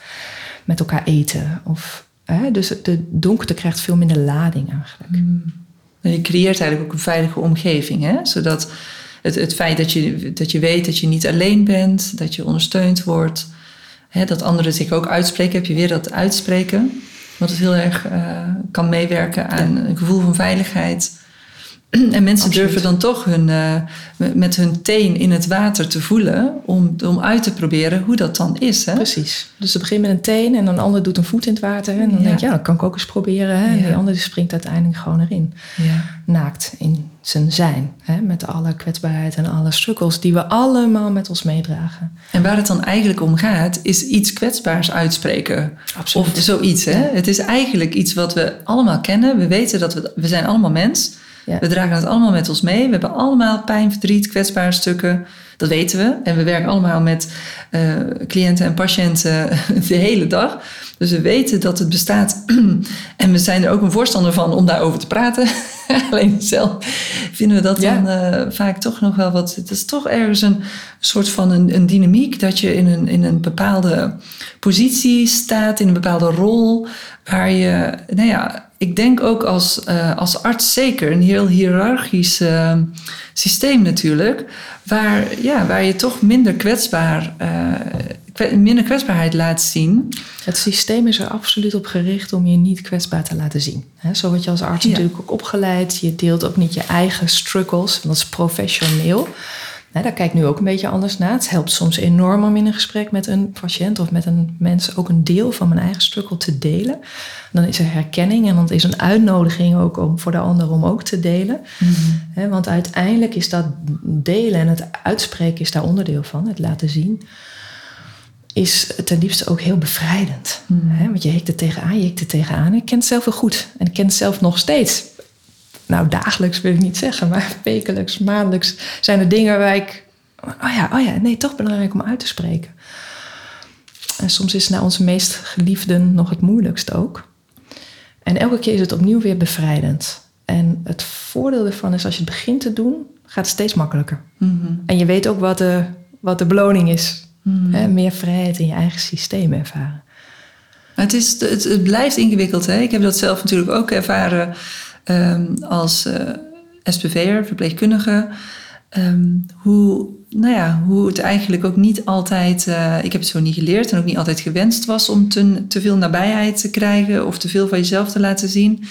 met elkaar eten of dus de donkerte krijgt veel minder lading eigenlijk. Mm. Je creëert eigenlijk ook een veilige omgeving, hè? zodat het, het feit dat je, dat je weet dat je niet alleen bent, dat je ondersteund wordt, hè, dat anderen zich ook uitspreken. Heb je weer dat uitspreken, wat het heel erg uh, kan meewerken aan een gevoel van veiligheid. <clears throat> En mensen Absoluut. durven dan toch hun, uh, met hun teen in het water te voelen om, om uit te proberen hoe dat dan is. Hè? Precies. Dus het begint met een teen en een ander doet een voet in het water. En dan Ja. denk je, ja, dat kan ik ook eens proberen. Hè? En Ja. die ander springt uiteindelijk gewoon erin. Ja. Naakt in zijn zijn. Hè? Met alle kwetsbaarheid en alle struggles die we allemaal met ons meedragen. En waar het dan eigenlijk om gaat, is iets kwetsbaars uitspreken. Absoluut. Of zoiets. Hè? Het is eigenlijk iets wat we allemaal kennen. We weten dat we, we zijn allemaal mens. Ja. We dragen het allemaal met ons mee. We hebben allemaal pijn, verdriet, kwetsbare stukken. Dat weten we. En we werken allemaal met eh, cliënten en patiënten <laughs> de hele dag. Dus we weten dat het bestaat. <clears throat> en we zijn er ook een voorstander van om daarover te praten. <laughs> Alleen zelf vinden we dat Ja. dan eh, vaak toch nog wel wat. Het is toch ergens een soort van een, een dynamiek dat je in een, in een bepaalde positie staat, in een bepaalde rol. Waar je, nou ja, ik denk ook als, eh, als arts zeker een heel hiërarchisch eh, systeem natuurlijk. Waar, ja, waar je toch minder kwetsbaar, eh, minder kwetsbaarheid laat zien. Het systeem is er absoluut op gericht om je niet kwetsbaar te laten zien. Zo word je als arts Ja. natuurlijk ook opgeleid. Je deelt ook niet je eigen struggles, want dat is professioneel. Daar kijk ik nu ook een beetje anders naar. Het helpt soms enorm om in een gesprek met een patiënt of met een mens ook een deel van mijn eigen struggle te delen. Dan is er herkenning en dan is een uitnodiging ook om voor de ander om ook te delen. Hè, want uiteindelijk is dat delen en het uitspreken is daar onderdeel van, het laten zien is ten liefste ook heel bevrijdend. Hè? Want je hikt er tegenaan, je hikt er tegenaan. Ik ken het zelf wel goed. En ik ken het zelf nog steeds. Nou, dagelijks wil ik niet zeggen, maar <laughs> wekelijks, maandelijks zijn er dingen waar ik... Oh ja, oh ja, nee, toch belangrijk om uit te spreken. En soms is het naar onze meest geliefden nog het moeilijkst ook. En elke keer is het opnieuw weer bevrijdend. En het voordeel ervan is, als je het begint te doen, gaat het steeds makkelijker. En je weet ook wat de, wat de beloning is. Hè, meer vrijheid in je eigen systeem ervaren. Het, is, het, het blijft ingewikkeld. Hè? Ik heb dat zelf natuurlijk ook ervaren ehm, als eh SPV'er, verpleegkundige. Ehm, hoe, nou ja, hoe het eigenlijk ook niet altijd... eh, ik heb het zo niet geleerd en ook niet altijd gewenst was... om te, te veel nabijheid te krijgen of te veel van jezelf te laten zien.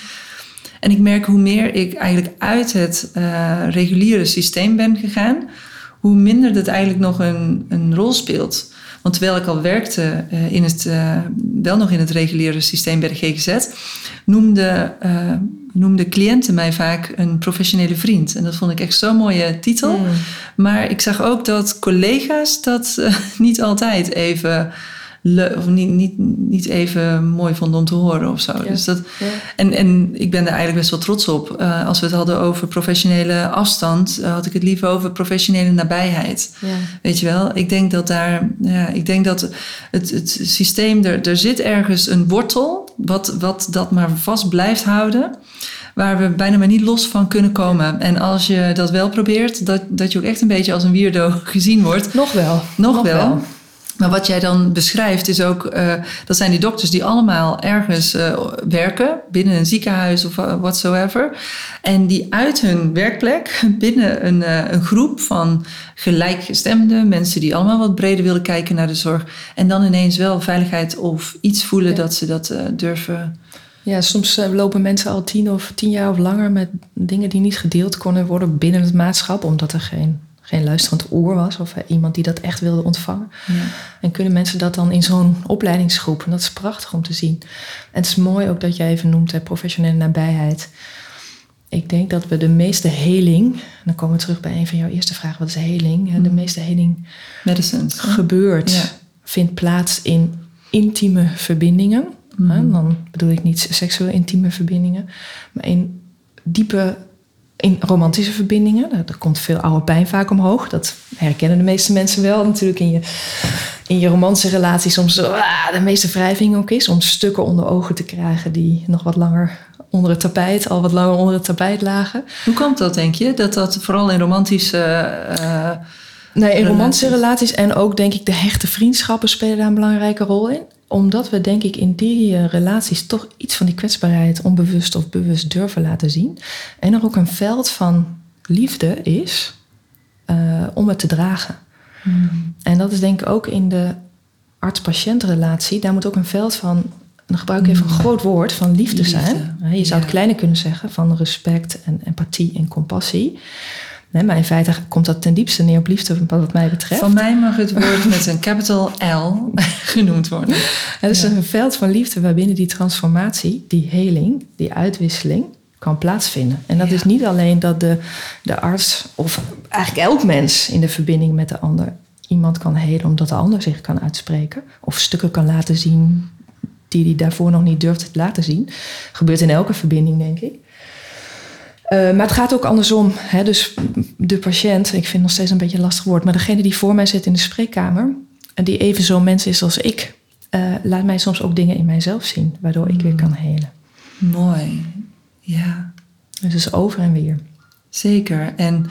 En ik merk hoe meer ik eigenlijk uit het eh, reguliere systeem ben gegaan... hoe minder dat eigenlijk nog een, een rol speelt... Want terwijl ik al werkte eh, in het, eh, wel nog in het reguliere systeem bij de GGZ, noemden uh, noemde cliënten mij vaak een professionele vriend. En dat vond ik echt zo'n mooie titel. Mm. Maar ik zag ook dat collega's dat niet altijd even, of niet, niet, niet even mooi vonden om te horen of zo. Ja. Dus dat, Ja. en, en ik ben daar eigenlijk best wel trots op. Uh, als we het hadden over professionele afstand, uh, had ik het liever over professionele nabijheid. Ja. Weet je wel? Ik denk dat daar, ja, ik denk dat het, het systeem, er, er zit ergens een wortel, wat, wat dat maar vast blijft houden, waar we bijna maar niet los van kunnen komen. En als je dat wel probeert, dat, dat je ook echt een beetje als een weirdo <laughs> gezien wordt. Nog wel. Nog, wel. Maar wat jij dan beschrijft is ook, uh, dat zijn die dokters die allemaal ergens uh, werken, binnen een ziekenhuis of whatsoever. En die uit hun werkplek, <laughs> binnen een, uh, een groep van gelijkgestemden, mensen die allemaal wat breder willen kijken naar de zorg. En dan ineens wel veiligheid of iets voelen ja. dat ze dat durven. Ja, soms lopen mensen al tien of tien jaar of langer met dingen die niet gedeeld konden worden binnen het maatschap, omdat er geen geen luisterend oor was of iemand die dat echt wilde ontvangen. Ja. En kunnen mensen dat dan in zo'n opleidingsgroep? En dat is prachtig om te zien. En het is mooi ook dat jij even noemt hè, professionele nabijheid. Ik denk dat we de meeste heling, dan komen we terug bij een van jouw eerste vragen, wat is heling? De meeste heling Medicines, gebeurt, ja. vindt plaats in intieme verbindingen. Mm. Hè? Dan bedoel ik niet seksueel intieme verbindingen, maar in diepe in romantische verbindingen. Er komt veel oude pijn vaak omhoog. Dat herkennen de meeste mensen wel. Natuurlijk in je, in je romantische relatie soms ah, de meeste wrijving ook is. Om stukken onder ogen te krijgen die nog wat langer onder het tapijt, al wat langer onder het tapijt lagen. Hoe komt dat, denk je? Dat dat vooral in romantische... Uh, nee, in romantische relaties en ook denk ik de hechte vriendschappen spelen daar een belangrijke rol in omdat we denk ik in die uh, relaties toch iets van die kwetsbaarheid onbewust of bewust durven laten zien. En er ook een veld van liefde is. eh, om het te dragen. Hmm. En dat is denk ik ook in de arts-patiëntrelatie. Daar moet ook een veld van, dan gebruik ik even een groot woord, van liefde, Liefde, zijn. Je zou ja. het kleiner kunnen zeggen, van respect en empathie en compassie. Nee, maar in feite komt dat ten diepste neer op liefde wat mij betreft. Van mij mag het woord met een capital L <laughs> genoemd worden. Het is Ja. een veld van liefde waarbinnen die transformatie, die heling, die uitwisseling kan plaatsvinden. En dat Ja. is niet alleen dat de, de arts of eigenlijk elk mens in de verbinding met de ander iemand kan helen omdat de ander zich kan uitspreken of stukken kan laten zien die hij daarvoor nog niet durfde te laten zien. Gebeurt in elke verbinding, denk ik. Eh, maar het gaat ook andersom. Hè? Dus de patiënt, ik vind het nog steeds een beetje een lastig woord, maar degene die voor mij zit in de spreekkamer en die even zo'n mens is als ik, eh, laat mij soms ook dingen in mijzelf zien, waardoor ik weer kan helen. Mooi. Ja, Dus het is over en weer. zeker. En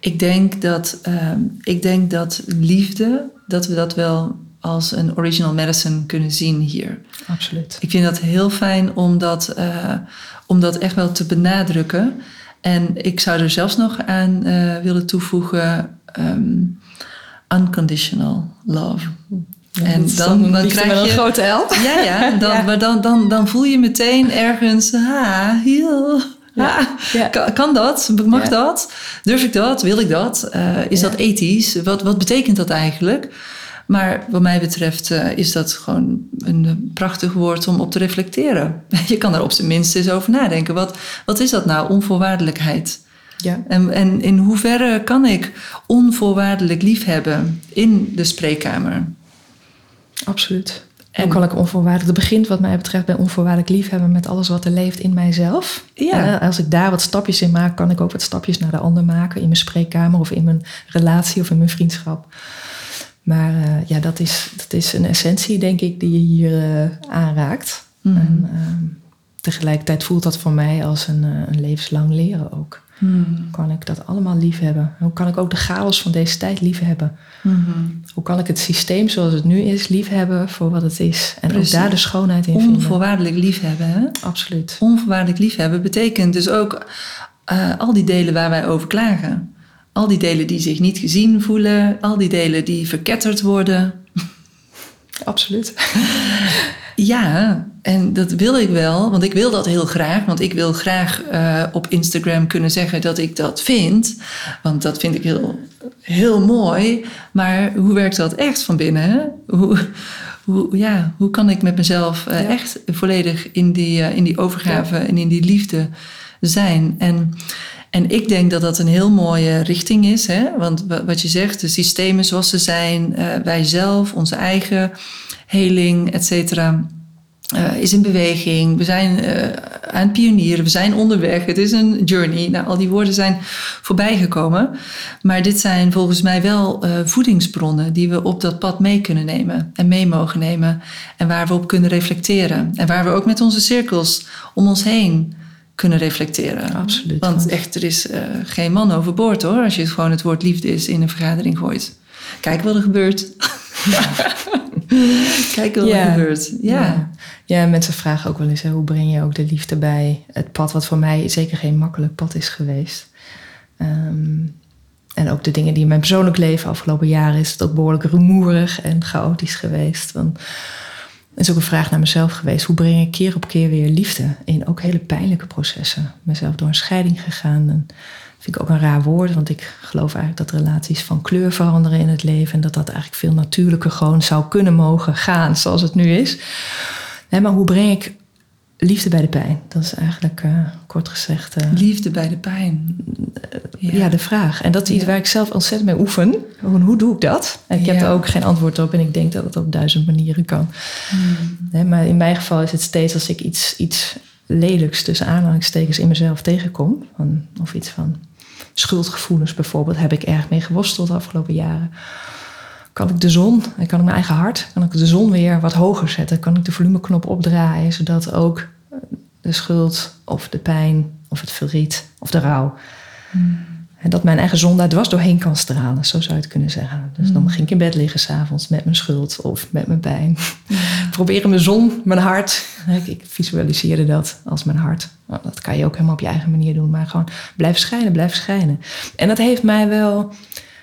ik denk dat, ehm, ik denk dat liefde, dat we dat wel als een original medicine kunnen zien hier. Absoluut. Ik vind dat heel fijn om dat, eh, om dat echt wel te benadrukken. En ik zou er zelfs nog aan eh, willen toevoegen: ehm, unconditional love. En dan, dan krijg met een je. grote L. Ja, ja, <laughs> dan, Ja. maar dan, dan, dan voel je meteen ergens, ah, heel. Ja. Ah, kan, kan dat? Mag dat? Durf ik dat? Wil ik dat? Eh, is dat ethisch? Wat, wat betekent dat eigenlijk? Maar wat mij betreft eh, is dat gewoon een eh, prachtig woord om op te reflecteren. <laughs> Je kan daar op zijn minst eens over nadenken. Wat, wat is dat nou, onvoorwaardelijkheid? Ja. En, en in hoeverre kan ik onvoorwaardelijk liefhebben in de spreekkamer? Absoluut. En- kan ik onvoorwaardelijk, het begint wat mij betreft bij onvoorwaardelijk liefhebben met alles wat er leeft in mijzelf. Ja. En als ik daar wat stapjes in maak, kan ik ook wat stapjes naar de ander maken in mijn spreekkamer of in mijn relatie of in mijn vriendschap. Maar eh, ja, dat is, dat is een essentie, denk ik, die je hier eh, aanraakt. Mhm. En ehm, tegelijkertijd voelt dat voor mij als een, eh, een levenslang leren ook. Hmm. Hoe kan ik dat allemaal lief hebben? Hoe kan ik ook de chaos van deze tijd lief hebben? Mhm. Hoe kan ik het systeem zoals het nu is lief hebben voor wat het is? En Precies. ook daar de schoonheid in vinden. Onvoorwaardelijk liefhebben. Hè? Absoluut. Onvoorwaardelijk liefhebben betekent dus ook al die delen waar wij over klagen. Al die delen die zich niet gezien voelen, al die delen die verketterd worden. Absoluut. <laughs> Ja, en dat wil ik wel, want ik wil dat heel graag. Want ik wil graag eh, op Instagram kunnen zeggen dat ik dat vind. Want dat vind ik heel, heel mooi. Maar hoe werkt dat echt van binnen? Hoe, hoe, ja, hoe kan ik met mezelf eh, Ja. echt volledig in die, eh, in die overgave en in die liefde zijn? En, en ik denk dat dat een heel mooie richting is. Hè? Want wa- wat je zegt, de systemen zoals ze zijn, eh, wij zelf, onze eigen heling, et cetera, eh, is in beweging. We zijn eh, aan het pionieren, we zijn onderweg. Het is een journey. Nou, al die woorden zijn voorbij gekomen. Maar dit zijn volgens mij wel voedingsbronnen die we op dat pad mee kunnen nemen en mee mogen nemen. En waar we op kunnen reflecteren. En waar we ook met onze cirkels om ons heen kunnen reflecteren. Absoluut. Want echt, er is eh, geen man overboord hoor, als je het gewoon het woord liefde is in een vergadering gooit. Kijk wat er gebeurt. <laughs> Kijk wat er Ja. gebeurt. Ja. Ja. ja, mensen vragen ook wel eens: hè, hoe breng je ook de liefde bij het pad, wat voor mij zeker geen makkelijk pad is geweest. Ehm, en ook de dingen die in mijn persoonlijk leven afgelopen jaren is het ook behoorlijk rumoerig en chaotisch geweest. Want is ook een vraag naar mezelf geweest: hoe breng ik keer op keer weer liefde in ook hele pijnlijke processen? Mezelf door een scheiding gegaan. En vind ik ook een raar woord, want ik geloof eigenlijk dat relaties van kleur veranderen in het leven en dat dat eigenlijk veel natuurlijker gewoon zou kunnen mogen gaan zoals het nu is. Nee, maar hoe breng ik liefde bij de pijn? Dat is eigenlijk eh, kort gezegd eh, Liefde bij de pijn. ja. de vraag. En dat is iets Ja. waar ik zelf ontzettend mee oefen. Gewoon, hoe doe ik dat? En ik heb er ook geen antwoord op en ik denk dat het op duizend manieren kan. Hmm. Nee, maar in mijn geval is het steeds als ik iets, iets lelijks tussen aanhalingstekens in mezelf tegenkom. Van, of iets van schuldgevoelens bijvoorbeeld, heb ik erg mee geworsteld de afgelopen jaren. Kan ik de zon, en kan ik mijn eigen hart, kan ik de zon weer wat hoger zetten? Kan ik de volumeknop opdraaien, zodat ook eh, de schuld of de pijn of het verdriet of de rouw... En dat mijn eigen zon daar dwars doorheen kan stralen, zo zou je het kunnen zeggen. Dus dan ging ik in bed liggen s'avonds met mijn schuld of met mijn pijn. <laughs> Proberen mijn zon, mijn hart. Ik, ik visualiseerde dat als mijn hart. Nou, dat kan je ook helemaal op je eigen manier doen. Maar gewoon blijf schijnen, blijf schijnen. En dat heeft mij wel...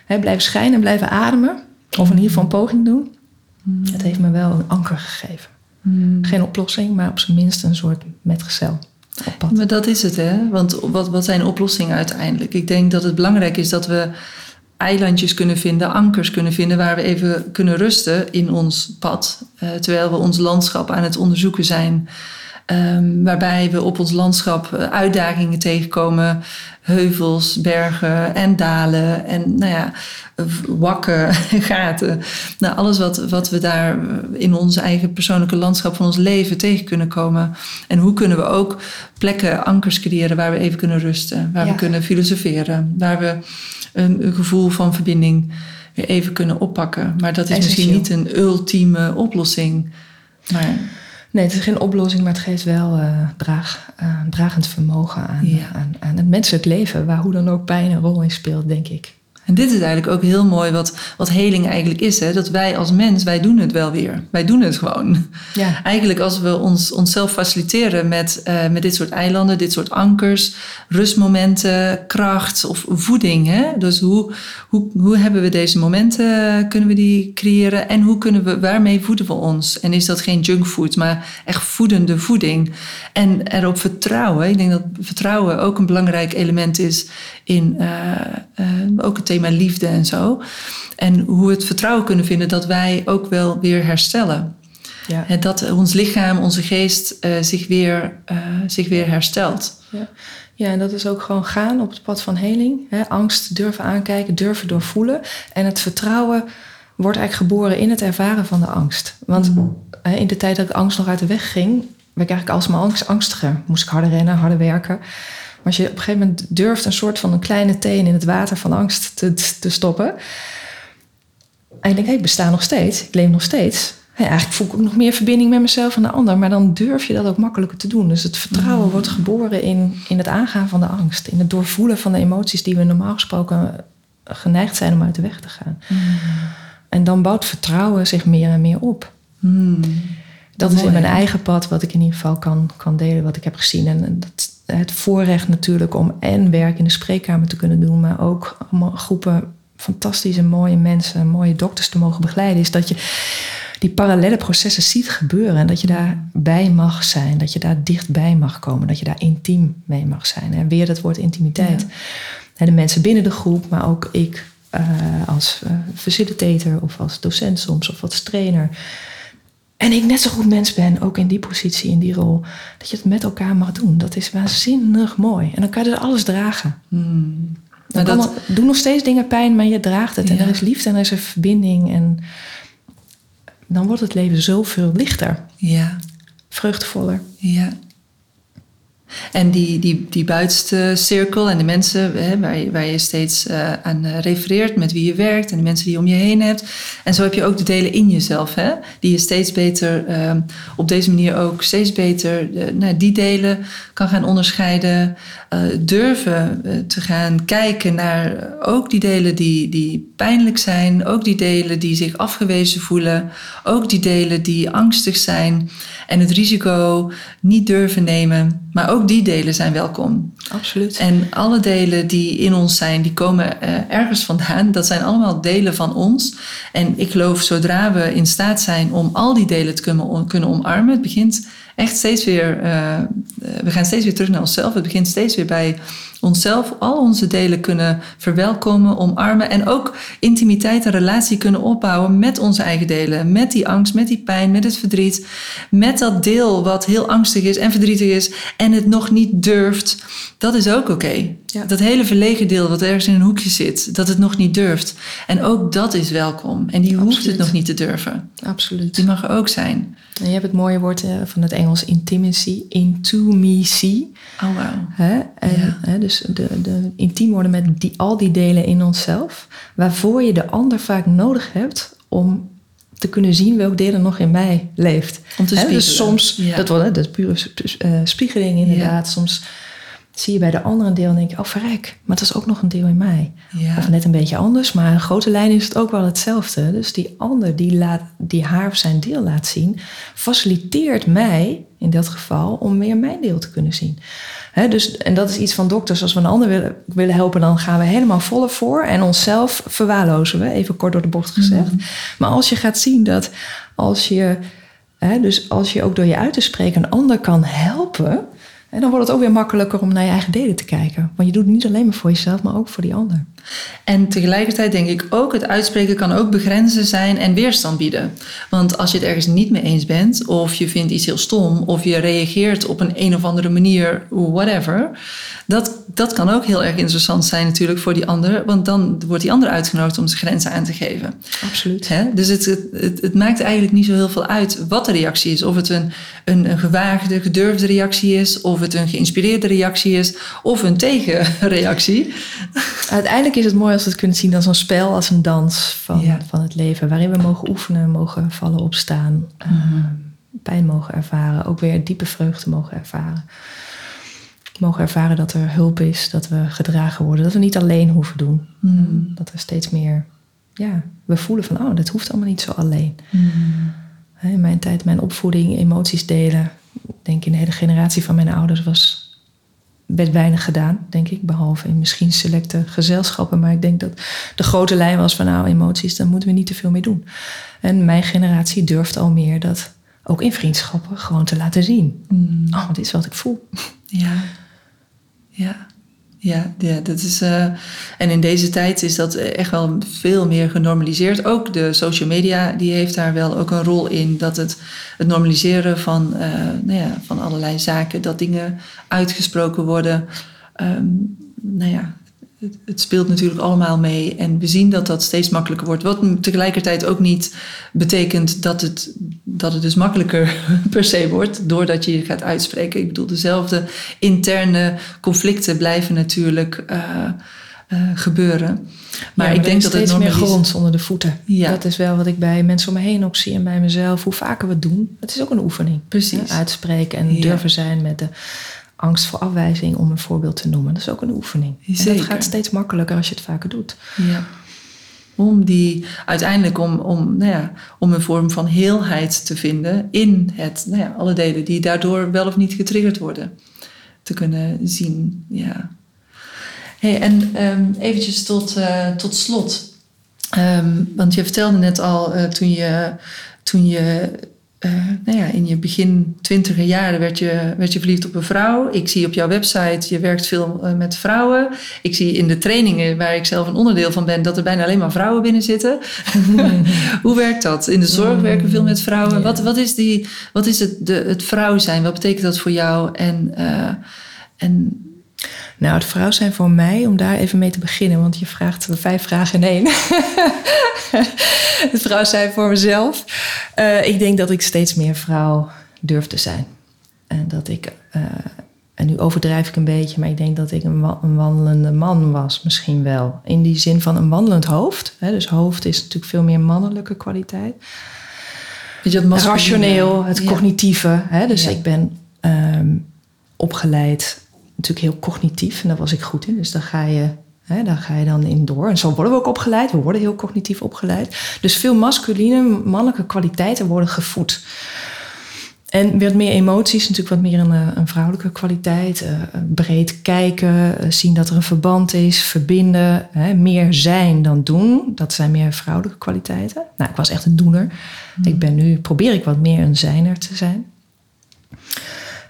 hè, blijven schijnen, blijven ademen. Of in ieder geval een poging doen. Het heeft me wel een anker gegeven. Geen oplossing, maar op zijn minst een soort metgezel op pad. Maar dat is het, hè? Want wat, wat zijn oplossingen uiteindelijk? Ik denk dat het belangrijk is dat we eilandjes kunnen vinden, ankers kunnen vinden waar we even kunnen rusten in ons pad. eh, terwijl we ons landschap aan het onderzoeken zijn. Ehm, waarbij we op ons landschap eh, uitdagingen tegenkomen. Heuvels, bergen en dalen en nou ja, wakken, <laughs> gaten. Nou, alles wat, wat we daar eh, in ons eigen persoonlijke landschap van ons leven tegen kunnen komen. En hoe kunnen we ook plekken, ankers creëren waar we even kunnen rusten. Waar Ja. we kunnen filosoferen. Waar we een, een gevoel van verbinding weer even kunnen oppakken. Maar dat is misschien niet een ultieme oplossing. Maar Nee, het is geen oplossing, maar het geeft wel eh, draag, eh, dragend vermogen aan, Ja. aan, aan het menselijk leven. Waar hoe dan ook pijn een rol in speelt, denk ik. En dit is eigenlijk ook heel mooi wat, wat heling eigenlijk is. Hè? Dat wij als mens, wij doen het wel weer. Wij doen het gewoon. Ja, Eigenlijk als we ons, onszelf faciliteren met, eh, met dit soort eilanden, dit soort ankers, rustmomenten, kracht of voeding. Hè? Dus hoe, hoe, hoe hebben we deze momenten, kunnen we die creëren? En hoe kunnen we, waarmee voeden we ons? En is dat geen junkfood, maar echt voedende voeding? En erop vertrouwen. Ik denk dat vertrouwen ook een belangrijk element is in eh, eh, ook het thema liefde en zo. En hoe we het vertrouwen kunnen vinden dat wij ook wel weer herstellen. ja. Hè, Dat ons lichaam, onze geest eh, zich, weer, eh, zich weer herstelt. Ja. ja, en dat is ook gewoon gaan op het pad van heling. Hè? Angst durven aankijken, durven doorvoelen. En het vertrouwen wordt eigenlijk geboren in het ervaren van de angst. Want hè, in de tijd dat ik angst nog uit de weg ging, werd ik eigenlijk alsmaar angst, angstiger. Moest ik harder rennen, harder werken. Maar als je op een gegeven moment durft een soort van een kleine teen in het water van angst te, te stoppen. En je denkt, hé, ik besta nog steeds, ik leef nog steeds. Eigenlijk voel ik ook nog meer verbinding met mezelf en de ander. Maar dan durf je dat ook makkelijker te doen. Dus het vertrouwen wordt geboren in, in het aangaan van de angst. In het doorvoelen van de emoties die we normaal gesproken geneigd zijn om uit de weg te gaan. En dan bouwt vertrouwen zich meer en meer op. Hmm. Dat is in mijn hè? eigen pad wat ik in ieder geval kan, kan delen, wat ik heb gezien. En dat, het voorrecht natuurlijk om en werk in de spreekkamer te kunnen doen, maar ook allemaal groepen fantastische, mooie mensen, mooie dokters te mogen begeleiden, is dat je die parallele processen ziet gebeuren en dat je daarbij mag zijn, dat je daar dichtbij mag komen, dat je daar intiem mee mag zijn. En weer dat woord intimiteit. En de mensen binnen de groep, maar ook ik eh, als eh, facilitator of als docent soms of als trainer. En ik net zo goed mens ben, ook in die positie, in die rol. Dat je het met elkaar mag doen. Dat is waanzinnig mooi. En dan kan je dus alles dragen. Hmm. Dan kan dat, er- doen nog steeds dingen pijn, maar je draagt het. En er is liefde en er is een verbinding. En dan wordt het leven zoveel lichter, ja, vreugdevoller. ja. En die, die, die buitenste cirkel en de mensen hè, waar, je, je steeds eh, aan eh, refereert, met wie je werkt en de mensen die je om je heen hebt. En zo heb je ook de delen in jezelf, hè, die je steeds beter, eh, op deze manier ook steeds beter, eh, nou, die delen kan gaan onderscheiden. durven te gaan kijken naar ook die delen die, die pijnlijk zijn, ook die delen die zich afgewezen voelen, ook die delen die angstig zijn en het risico niet durven nemen. Maar ook die delen zijn welkom. Absoluut. En alle delen die in ons zijn, die komen eh, ergens vandaan. Dat zijn allemaal delen van ons. En ik geloof, zodra we in staat zijn om al die delen te kunnen, kunnen omarmen, het begint echt steeds weer, eh, eh, we gaan steeds weer terug naar onszelf. Het begint steeds weer bij onszelf, al onze delen kunnen verwelkomen, omarmen en ook intimiteit en relatie kunnen opbouwen met onze eigen delen. Met die angst, met die pijn, met het verdriet, met dat deel wat heel angstig is en verdrietig is en het nog niet durft. Dat is ook oké. Ja. Dat hele verlegen deel wat ergens in een hoekje zit, dat het nog niet durft. En ook dat is welkom. En die hoeft het nog niet te durven. Absoluut. Die mag er ook zijn. Je hebt het mooie woord eh, van het Engels intimacy, intimacy. Oh. Hè? En, Ja. hè, dus de, de intiem worden met die, al die delen in onszelf, waarvoor je de ander vaak nodig hebt om te kunnen zien welk deel er nog in mij leeft. Om te Hè, spiegelen. dus soms, Ja. dat, wordt, dat is pure eh, spiegeling inderdaad. Soms zie je bij de ander een deel en denk je, oh verrek, maar dat is ook nog een deel in mij. Ja. Of net een beetje anders, maar in grote lijn is het ook wel hetzelfde. Dus die ander die, laat, die haar of zijn deel laat zien, faciliteert mij in dat geval om meer mijn deel te kunnen zien. Hè, dus, en dat is iets van dokters. Als we een ander willen, willen helpen, dan gaan we helemaal volle voor. En onszelf verwaarlozen we, even kort door de bocht gezegd. Maar als je gaat zien dat als je, hè, dus als je ook door je uit te spreken een ander kan helpen. En dan wordt het ook weer makkelijker om naar je eigen delen te kijken. Want je doet het niet alleen maar voor jezelf, maar ook voor die ander. En tegelijkertijd denk ik ook, het uitspreken kan ook begrenzen zijn en weerstand bieden. Want als je het ergens niet mee eens bent, of je vindt iets heel stom, of je reageert op een een of andere manier, whatever, dat, dat kan ook heel erg interessant zijn natuurlijk voor die ander, want dan wordt die ander uitgenodigd om zijn grenzen aan te geven. Absoluut. Hè? Dus het, het, het, maakt eigenlijk niet zo heel veel uit wat de reactie is. Of het een, een, een gewaagde, gedurfde reactie is, of het een geïnspireerde reactie is, of een tegenreactie. Uiteindelijk is het mooi als we het kunnen zien als een spel, als een dans van, Ja. van het leven. Waarin we mogen oefenen, mogen vallen, opstaan, eh, pijn mogen ervaren. Ook weer diepe vreugde mogen ervaren. Mogen ervaren dat er hulp is, dat we gedragen worden. Dat we niet alleen hoeven doen. Mm. Dat we steeds meer, ja, we voelen van, oh, dit hoeft allemaal niet zo alleen. Hè, In mijn tijd, mijn opvoeding, emoties delen. Ik denk in de hele generatie van mijn ouders was werd weinig gedaan, denk ik. Behalve in misschien selecte gezelschappen. Maar ik denk dat de grote lijn was van nou, emoties, daar moeten we niet te veel mee doen. En mijn generatie durft al meer dat ook in vriendschappen gewoon te laten zien. Mm. Oh, dit is wat ik voel. Ja, ja. Ja, ja, dat is. eh, en in deze tijd is dat echt wel veel meer genormaliseerd. Ook de social media die heeft daar wel ook een rol in. Dat het, het normaliseren van, eh, nou ja, van allerlei zaken, dat dingen uitgesproken worden. Ehm, nou ja, het, het speelt natuurlijk allemaal mee. En we zien dat dat steeds makkelijker wordt. Wat tegelijkertijd ook niet betekent dat het, dat het dus makkelijker <laughs> per se wordt. Doordat je je gaat uitspreken. Ik bedoel, dezelfde interne conflicten blijven natuurlijk eh, eh, gebeuren. Maar Ja, ik denk dat het steeds meer grond onder de voeten. Ja. Dat is wel wat ik bij mensen om me heen ook zie en bij mezelf. Hoe vaker we het doen, het is ook een oefening. Precies. Uitspreken en durven zijn met de angst voor afwijzing, om een voorbeeld te noemen. Dat is ook een oefening. En Zeker. dat gaat steeds makkelijker als je het vaker doet. Ja. Om die uiteindelijk om, om, nou ja, om een vorm van heelheid te vinden in het, nou ja, alle delen die daardoor wel of niet getriggerd worden. Te kunnen zien. Ja. Hey, en ehm, eventjes tot, eh, tot slot. Ehm, want je vertelde net al eh, toen je, toen je eh, nou ja, in je begin twintiger jaren werd je, werd je verliefd op een vrouw. Ik zie op jouw website, je werkt veel eh, met vrouwen. Ik zie in de trainingen, waar ik zelf een onderdeel van ben, dat er bijna alleen maar vrouwen binnen zitten. <laughs> Hoe werkt dat? In de zorg werken we veel met vrouwen. Ja. Wat, wat is, die, wat is het, de, het vrouw zijn? Wat betekent dat voor jou? En, eh, en Nou, het vrouw zijn voor mij, om daar even mee te beginnen, want je vraagt vijf vragen in één. <laughs> het vrouw zijn voor mezelf. Eh, ik denk dat ik steeds meer vrouw durf te zijn. En dat ik, eh, en nu overdrijf ik een beetje, maar ik denk dat ik een, wa- een wandelende man was, misschien wel. In die zin van een wandelend hoofd. Hè? Dus hoofd is natuurlijk veel meer mannelijke kwaliteit. weet je, dat masculine- rationeel, het Ja. cognitieve. Hè? Dus Ja. ik ben ehm, opgeleid, natuurlijk heel cognitief. En daar was ik goed in. Dus daar ga je, hè, daar ga je dan in door. En zo worden we ook opgeleid. We worden heel cognitief opgeleid. Dus veel masculine, mannelijke kwaliteiten worden gevoed. En wat meer emoties, natuurlijk wat meer een, eh, een vrouwelijke kwaliteit. eh, breed kijken, eh, zien dat er een verband is, verbinden. Hè, meer zijn dan doen. Dat zijn meer vrouwelijke kwaliteiten. Nou, ik was echt een doener. Ik ben nu, probeer ik wat meer een zijner te zijn.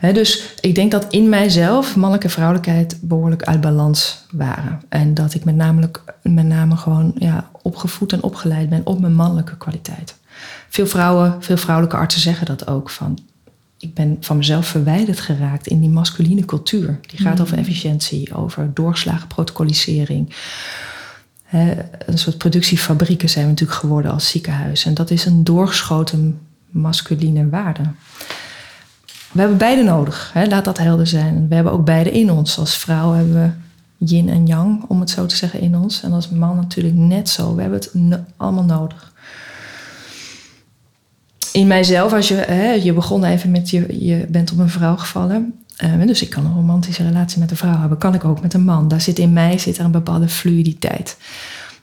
Dus ik denk dat in mijzelf mannelijke en vrouwelijkheid behoorlijk uit balans waren. En dat ik met, namelijk, met name gewoon ja, opgevoed en opgeleid ben op mijn mannelijke kwaliteit. Veel vrouwen, veel vrouwelijke artsen zeggen dat ook. Van, ik ben van mezelf verwijderd geraakt in die masculine cultuur. Die gaat over efficiëntie, over doorslagen, protocolisering. Een soort productiefabrieken zijn we natuurlijk geworden als ziekenhuis. En dat is een doorgeschoten masculine waarde. We hebben beide nodig, hè, laat dat helder zijn. We hebben ook beide in ons. Als vrouw hebben we yin en yang, om het zo te zeggen, in ons. En als man natuurlijk net zo. We hebben het allemaal nodig. In mijzelf, als je, hè, je begon even met je, je bent op een vrouw gevallen. Uh, dus ik kan een romantische relatie met een vrouw hebben. Kan ik ook met een man. Daar zit in mij zit er een bepaalde fluiditeit.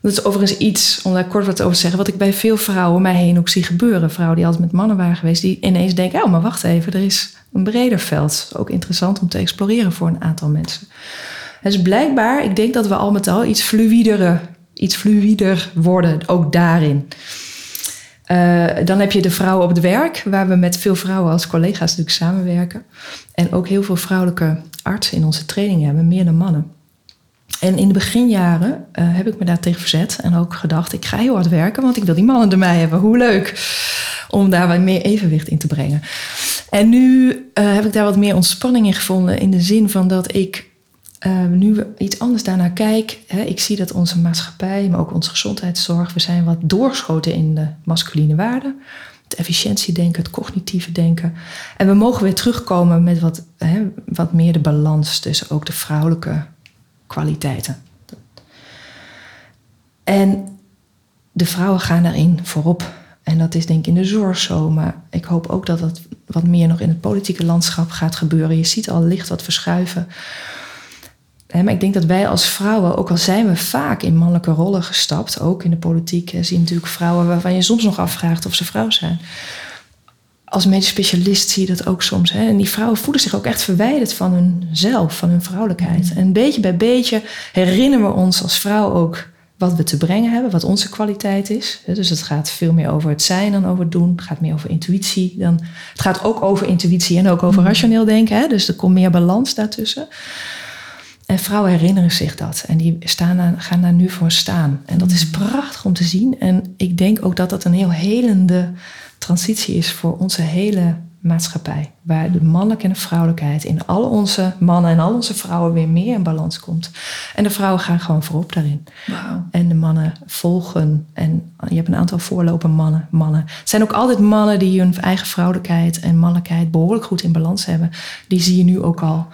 Dat is overigens iets, om daar kort wat over te zeggen, wat ik bij veel vrouwen mij heen ook zie gebeuren. Vrouwen die altijd met mannen waren geweest, die ineens denken: oh, maar wacht even, er is een breder veld. Ook interessant om te exploreren voor een aantal mensen. Dus blijkbaar, ik denk dat we al met al iets fluidere, iets fluider worden, ook daarin. Uh, dan heb je de vrouwen op het werk, waar we met veel vrouwen als collega's natuurlijk samenwerken. En ook heel veel vrouwelijke artsen in onze training hebben, meer dan mannen. En in de beginjaren uh, heb ik me daar tegen verzet en ook gedacht: ik ga heel hard werken, want ik wil die mannen erbij hebben. Hoe leuk om daar wat meer evenwicht in te brengen. En nu uh, heb ik daar wat meer ontspanning in gevonden, in de zin van dat ik uh, nu iets anders daarnaar kijk. Hè, ik zie dat onze maatschappij, maar ook onze gezondheidszorg, we zijn wat doorgeschoten in de masculine waarden. Het efficiëntiedenken, het cognitieve denken. En we mogen weer terugkomen met wat, hè, wat meer de balans tussen ook de vrouwelijke kwaliteiten. En de vrouwen gaan daarin voorop. En dat is denk ik in de zorg zo. Maar ik hoop ook dat dat wat meer nog in het politieke landschap gaat gebeuren. Je ziet al licht wat verschuiven. maar ik denk dat wij als vrouwen, ook al zijn we vaak in mannelijke rollen gestapt, ook in de politiek, zie je natuurlijk vrouwen waarvan je soms nog afvraagt of ze vrouw zijn als medisch specialist zie je dat ook soms. Hè? En die vrouwen voelen zich ook echt verwijderd van hunzelf, van hun vrouwelijkheid. Mm. En beetje bij beetje herinneren we ons als vrouw ook wat we te brengen hebben, wat onze kwaliteit is. Dus het gaat veel meer over het zijn dan over het doen. Het gaat meer over intuïtie. Dan, het gaat ook over intuïtie en ook over mm. rationeel denken. Hè? Dus er komt meer balans daartussen. En vrouwen herinneren zich dat. En die staan gaan daar nu voor staan. En dat is mm. prachtig om te zien. En ik denk ook dat dat een heel helende transitie is voor onze hele maatschappij. Waar de mannelijke en de vrouwelijkheid in al onze mannen en al onze vrouwen weer meer in balans komt. En de vrouwen gaan gewoon voorop daarin. Wow. En de mannen volgen. En je hebt een aantal voorlopen mannen. mannen. Het zijn ook altijd mannen die hun eigen vrouwelijkheid en mannelijkheid behoorlijk goed in balans hebben. Die zie je nu ook al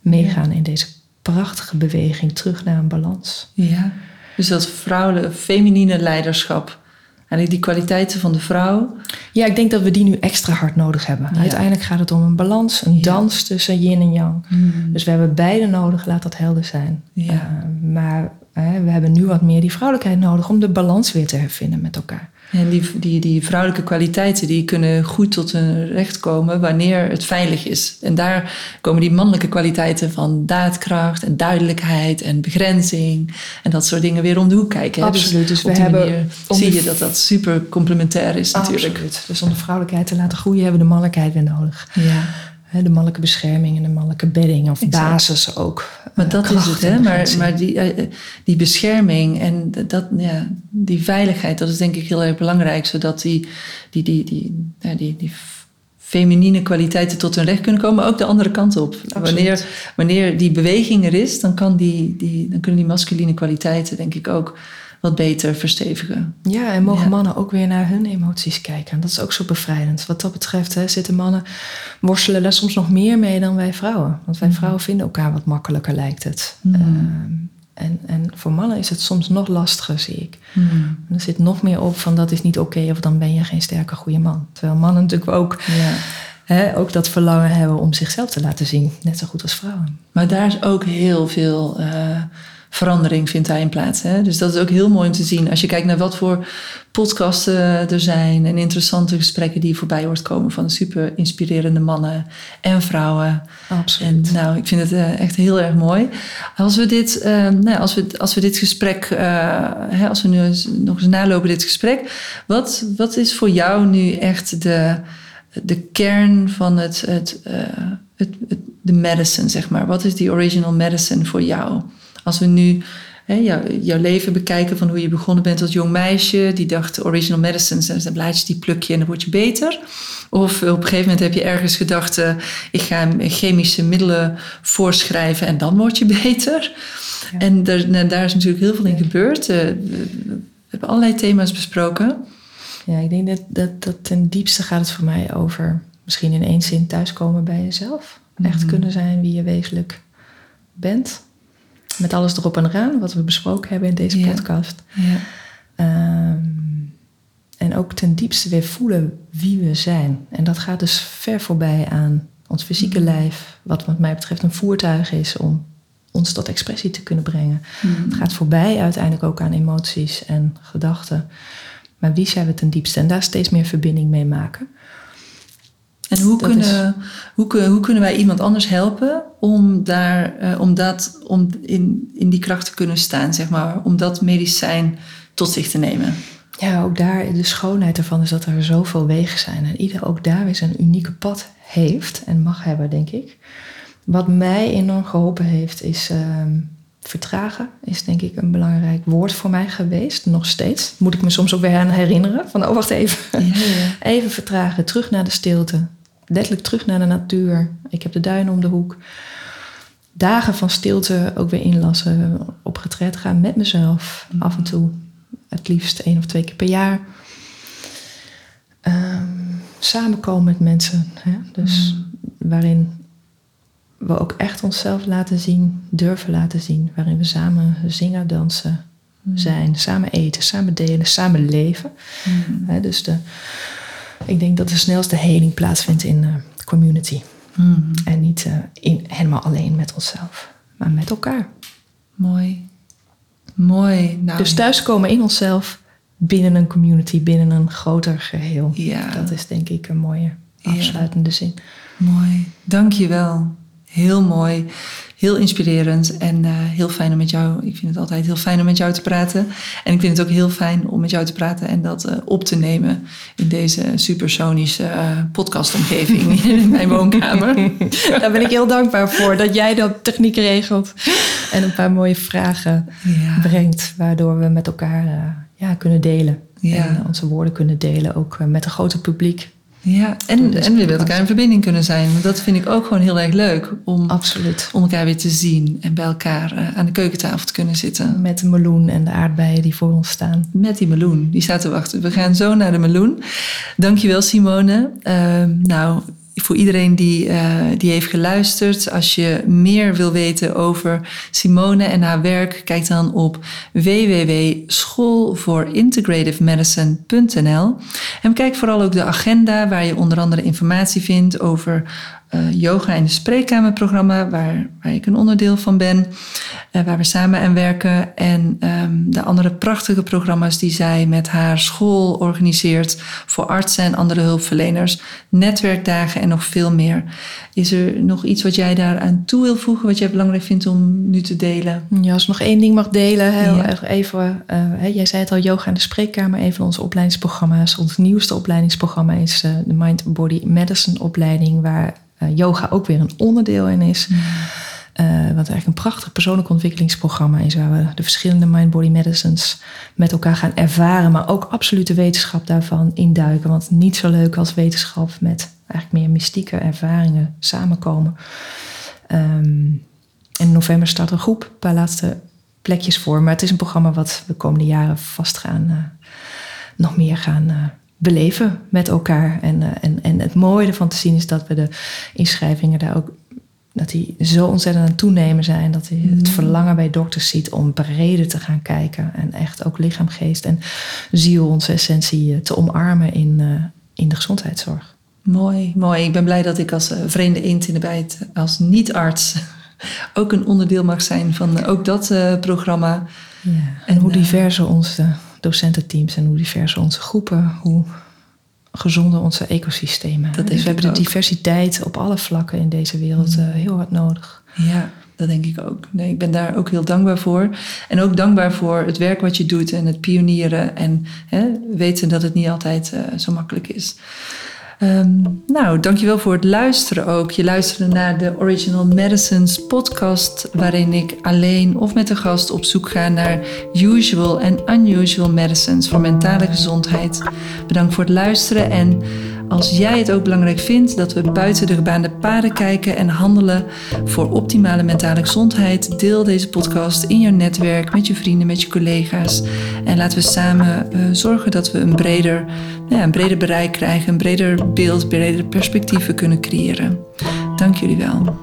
meegaan in deze prachtige beweging terug naar een balans. Ja. Dus dat vrouwelijke, feminine leiderschap die kwaliteiten van de vrouw. Ja, ik denk dat we die nu extra hard nodig hebben. Uiteindelijk gaat het om een balans, een dans tussen yin en yang. Hmm. Dus we hebben beide nodig, laat dat helder zijn. Ja. Uh, maar we hebben nu wat meer die vrouwelijkheid nodig om de balans weer te hervinden met elkaar. En die, die, die vrouwelijke kwaliteiten die kunnen goed tot hun recht komen wanneer het veilig is. En daar komen die mannelijke kwaliteiten van daadkracht en duidelijkheid en begrenzing en dat soort dingen weer om de hoek kijken. Dus Absoluut. Dus, we hebben zie je dat dat super complementair is natuurlijk. Absoluut. Dus om de vrouwelijkheid te laten groeien hebben we de mannelijkheid weer nodig. Ja de mannelijke bescherming en de mannelijke bedding of basis ook. Maar dat is het, hè? Maar, maar die, eh, die bescherming en dat, ja, die veiligheid, dat is denk ik heel erg belangrijk, zodat die, die, die, die, ja, die, die feminine kwaliteiten tot hun recht kunnen komen, ook de andere kant op. Wanneer, wanneer die beweging er is, dan, kan die, die, dan kunnen die masculine kwaliteiten, denk ik, ook wat beter verstevigen. Ja, en mogen mannen ook weer naar hun emoties kijken. Dat is ook zo bevrijdend. Wat dat betreft hè, zitten mannen, worstelen daar soms nog meer mee dan wij vrouwen. Want wij mhm. vrouwen vinden elkaar wat makkelijker, lijkt het. Mm. en, en voor mannen is het soms nog lastiger, zie ik. Mm. Er zit nog meer op van dat is niet oké of dan ben je geen sterke goede man. Terwijl mannen natuurlijk ook... Ja. Hè, ook dat verlangen hebben om zichzelf te laten zien. Net zo goed als vrouwen. Maar daar is ook heel veel uh, verandering vindt daarin plaats. Hè? Dus dat is ook heel mooi om te zien. Als je kijkt naar wat voor podcasten er zijn en interessante gesprekken die voorbij hoort komen van super inspirerende mannen en vrouwen. Absoluut. En, nou, ik vind het uh, echt heel erg mooi. Als we dit, uh, nou, als we, als we dit gesprek, uh, hè, als we nu eens, nog eens nalopen dit gesprek, wat, wat is voor jou nu echt de, de kern van het, het, het, het, de medicine, zeg maar? Wat is die original medicine voor jou? Als we nu hè, jouw leven bekijken van hoe je begonnen bent als jong meisje, die dacht original medicines, en dan je die plukje en dan word je beter. Of op een gegeven moment heb je ergens gedacht, uh, ik ga chemische middelen voorschrijven en dan word je beter. En daar, nou, daar, is natuurlijk heel veel in gebeurd. Uh, we hebben allerlei thema's besproken. Ja, ik denk dat, dat, dat ten diepste gaat het voor mij over misschien in één zin thuiskomen bij jezelf. Echt mhm. kunnen zijn wie je wezenlijk bent. Met alles erop en eraan, wat we besproken hebben in deze podcast. Ja. Ehm, en ook ten diepste weer voelen wie we zijn. En dat gaat dus ver voorbij aan ons fysieke lijf, wat wat mij betreft een voertuig is om ons tot expressie te kunnen brengen. Het gaat voorbij uiteindelijk ook aan emoties en gedachten. Maar wie zijn we ten diepste? En daar steeds meer verbinding mee maken. En hoe Dat kunnen, hoe, hoe kunnen wij iemand anders helpen om, daar, eh, om, dat, om in, in die kracht te kunnen staan, zeg maar, om dat medicijn tot zich te nemen? Ja, ook daar, de schoonheid ervan is dat er zoveel wegen zijn. En ieder ook daar weer zijn unieke pad heeft en mag hebben, denk ik. Wat mij enorm geholpen heeft, is ehm, vertragen. Is denk ik een belangrijk woord voor mij geweest. Nog steeds. Moet ik me soms ook weer aan herinneren. Van, oh, wacht even. Ja, ja. <laughs> Even vertragen, terug naar de stilte. Letterlijk terug naar de natuur. Ik heb de duinen om de hoek. Dagen van stilte ook weer inlassen. Op getred gaan met mezelf. Af en toe. Het liefst één of twee keer per jaar. Ehm, samenkomen met mensen. Hè? Dus waarin we ook echt onszelf laten zien, durven laten zien. Waarin we samen zingen, dansen, zijn, samen eten, samen delen, samen leven. Hè, dus de, ik denk dat de snelste heling plaatsvindt in eh, community. Hmm. En niet eh, in, helemaal alleen met onszelf, maar met elkaar. Mooi. Mooi. Nou, Dus thuiskomen in onszelf, binnen een community, binnen een groter geheel. Ja. Dat is denk ik een mooie Ja. afsluitende zin. Mooi. Dank je wel. Heel mooi. Heel inspirerend en eh, heel fijn om met jou. Ik vind het altijd heel fijn om met jou te praten. En ik vind het ook heel fijn om met jou te praten en dat eh, op te nemen in deze supersonische eh, podcastomgeving <laughs> in mijn woonkamer. <laughs> Daar ben ik heel dankbaar voor dat jij dat techniek regelt en een paar mooie vragen Ja. brengt, waardoor we met elkaar ja, kunnen delen. Ja. En onze woorden kunnen delen, ook met een groter publiek. Ja, en, deze en weer met elkaar in verbinding kunnen zijn. Want dat vind ik ook gewoon heel erg leuk. Om, Absoluut. om elkaar weer te zien en bij elkaar eh, aan de keukentafel te kunnen zitten. Met de meloen en de aardbeien die voor ons staan. Met die meloen, die staat te wachten. We gaan zo naar de meloen. Dankjewel Simone. Ehm, nou, voor iedereen die, eh, die heeft geluisterd, als je meer wil weten over Simone en haar werk, kijk dan op www.schoolvorintegrativemedicine.nl en kijk vooral ook de agenda waar je onder andere informatie vindt over eh, yoga in de spreekkamerprogramma, waar, waar ik een onderdeel van ben, eh, waar we samen aan werken. En ehm, de andere prachtige programma's die zij met haar school organiseert voor artsen en andere hulpverleners, netwerkdagen en nog veel meer. Is er nog iets wat jij daaraan toe wil voegen, wat jij belangrijk vindt om nu te delen? Ja, als ik nog één ding mag delen, heel Ja. erg even. eh, jij zei het al, yoga in de spreekkamer. Een van onze opleidingsprogramma's. Ons nieuwste opleidingsprogramma is de Mind Body Medicine opleiding, waar eh, yoga ook weer een onderdeel in is. Eh, wat eigenlijk een prachtig persoonlijk ontwikkelingsprogramma is, waar we de verschillende mind-body medicines met elkaar gaan ervaren, maar ook absoluut de wetenschap daarvan induiken. Want niet zo leuk als wetenschap met eigenlijk meer mystieke ervaringen samenkomen. Ehm, in november start een groep, een paar laatste plekjes voor. Maar het is een programma wat we de komende jaren vast gaan, eh, nog meer gaan beleven met elkaar. En, eh, en, en het mooie ervan te zien is dat we de inschrijvingen daar ook dat die zo ontzettend aan het toenemen zijn. Dat je het verlangen bij dokters ziet om breder te gaan kijken. En echt ook lichaam, geest en ziel, onze essentie, eh, te omarmen in, eh, in de gezondheidszorg. Mooi, mooi. Ik ben blij dat ik als vreemde eend in de bijt, als niet-arts, <laughs> ook een onderdeel mag zijn van ook dat programma. Ja. En, En, hoe diverser onze docententeams en hoe diverser onze groepen, hoe gezonder onze ecosystemen. Dat dus we hebben de diversiteit op alle vlakken in deze wereld eh, heel hard nodig. Ja, dat denk ik ook. Nee, ik ben daar ook heel dankbaar voor. En ook dankbaar voor het werk wat je doet en het pionieren. En hè, weten dat het niet altijd eh, zo makkelijk is. Ehm, nou, dankjewel voor het luisteren ook. Je luisterde naar de Original Medicines podcast, waarin ik alleen of met een gast op zoek ga naar usual en unusual medicines voor mentale gezondheid. Bedankt voor het luisteren en als jij het ook belangrijk vindt dat we buiten de gebaande paden kijken en handelen voor optimale mentale gezondheid, deel deze podcast in jouw netwerk met je vrienden, met je collega's. En laten we samen eh, zorgen dat we een breder, nou ja, een breder bereik krijgen, een breder beeld, bredere perspectieven kunnen creëren. Dank jullie wel.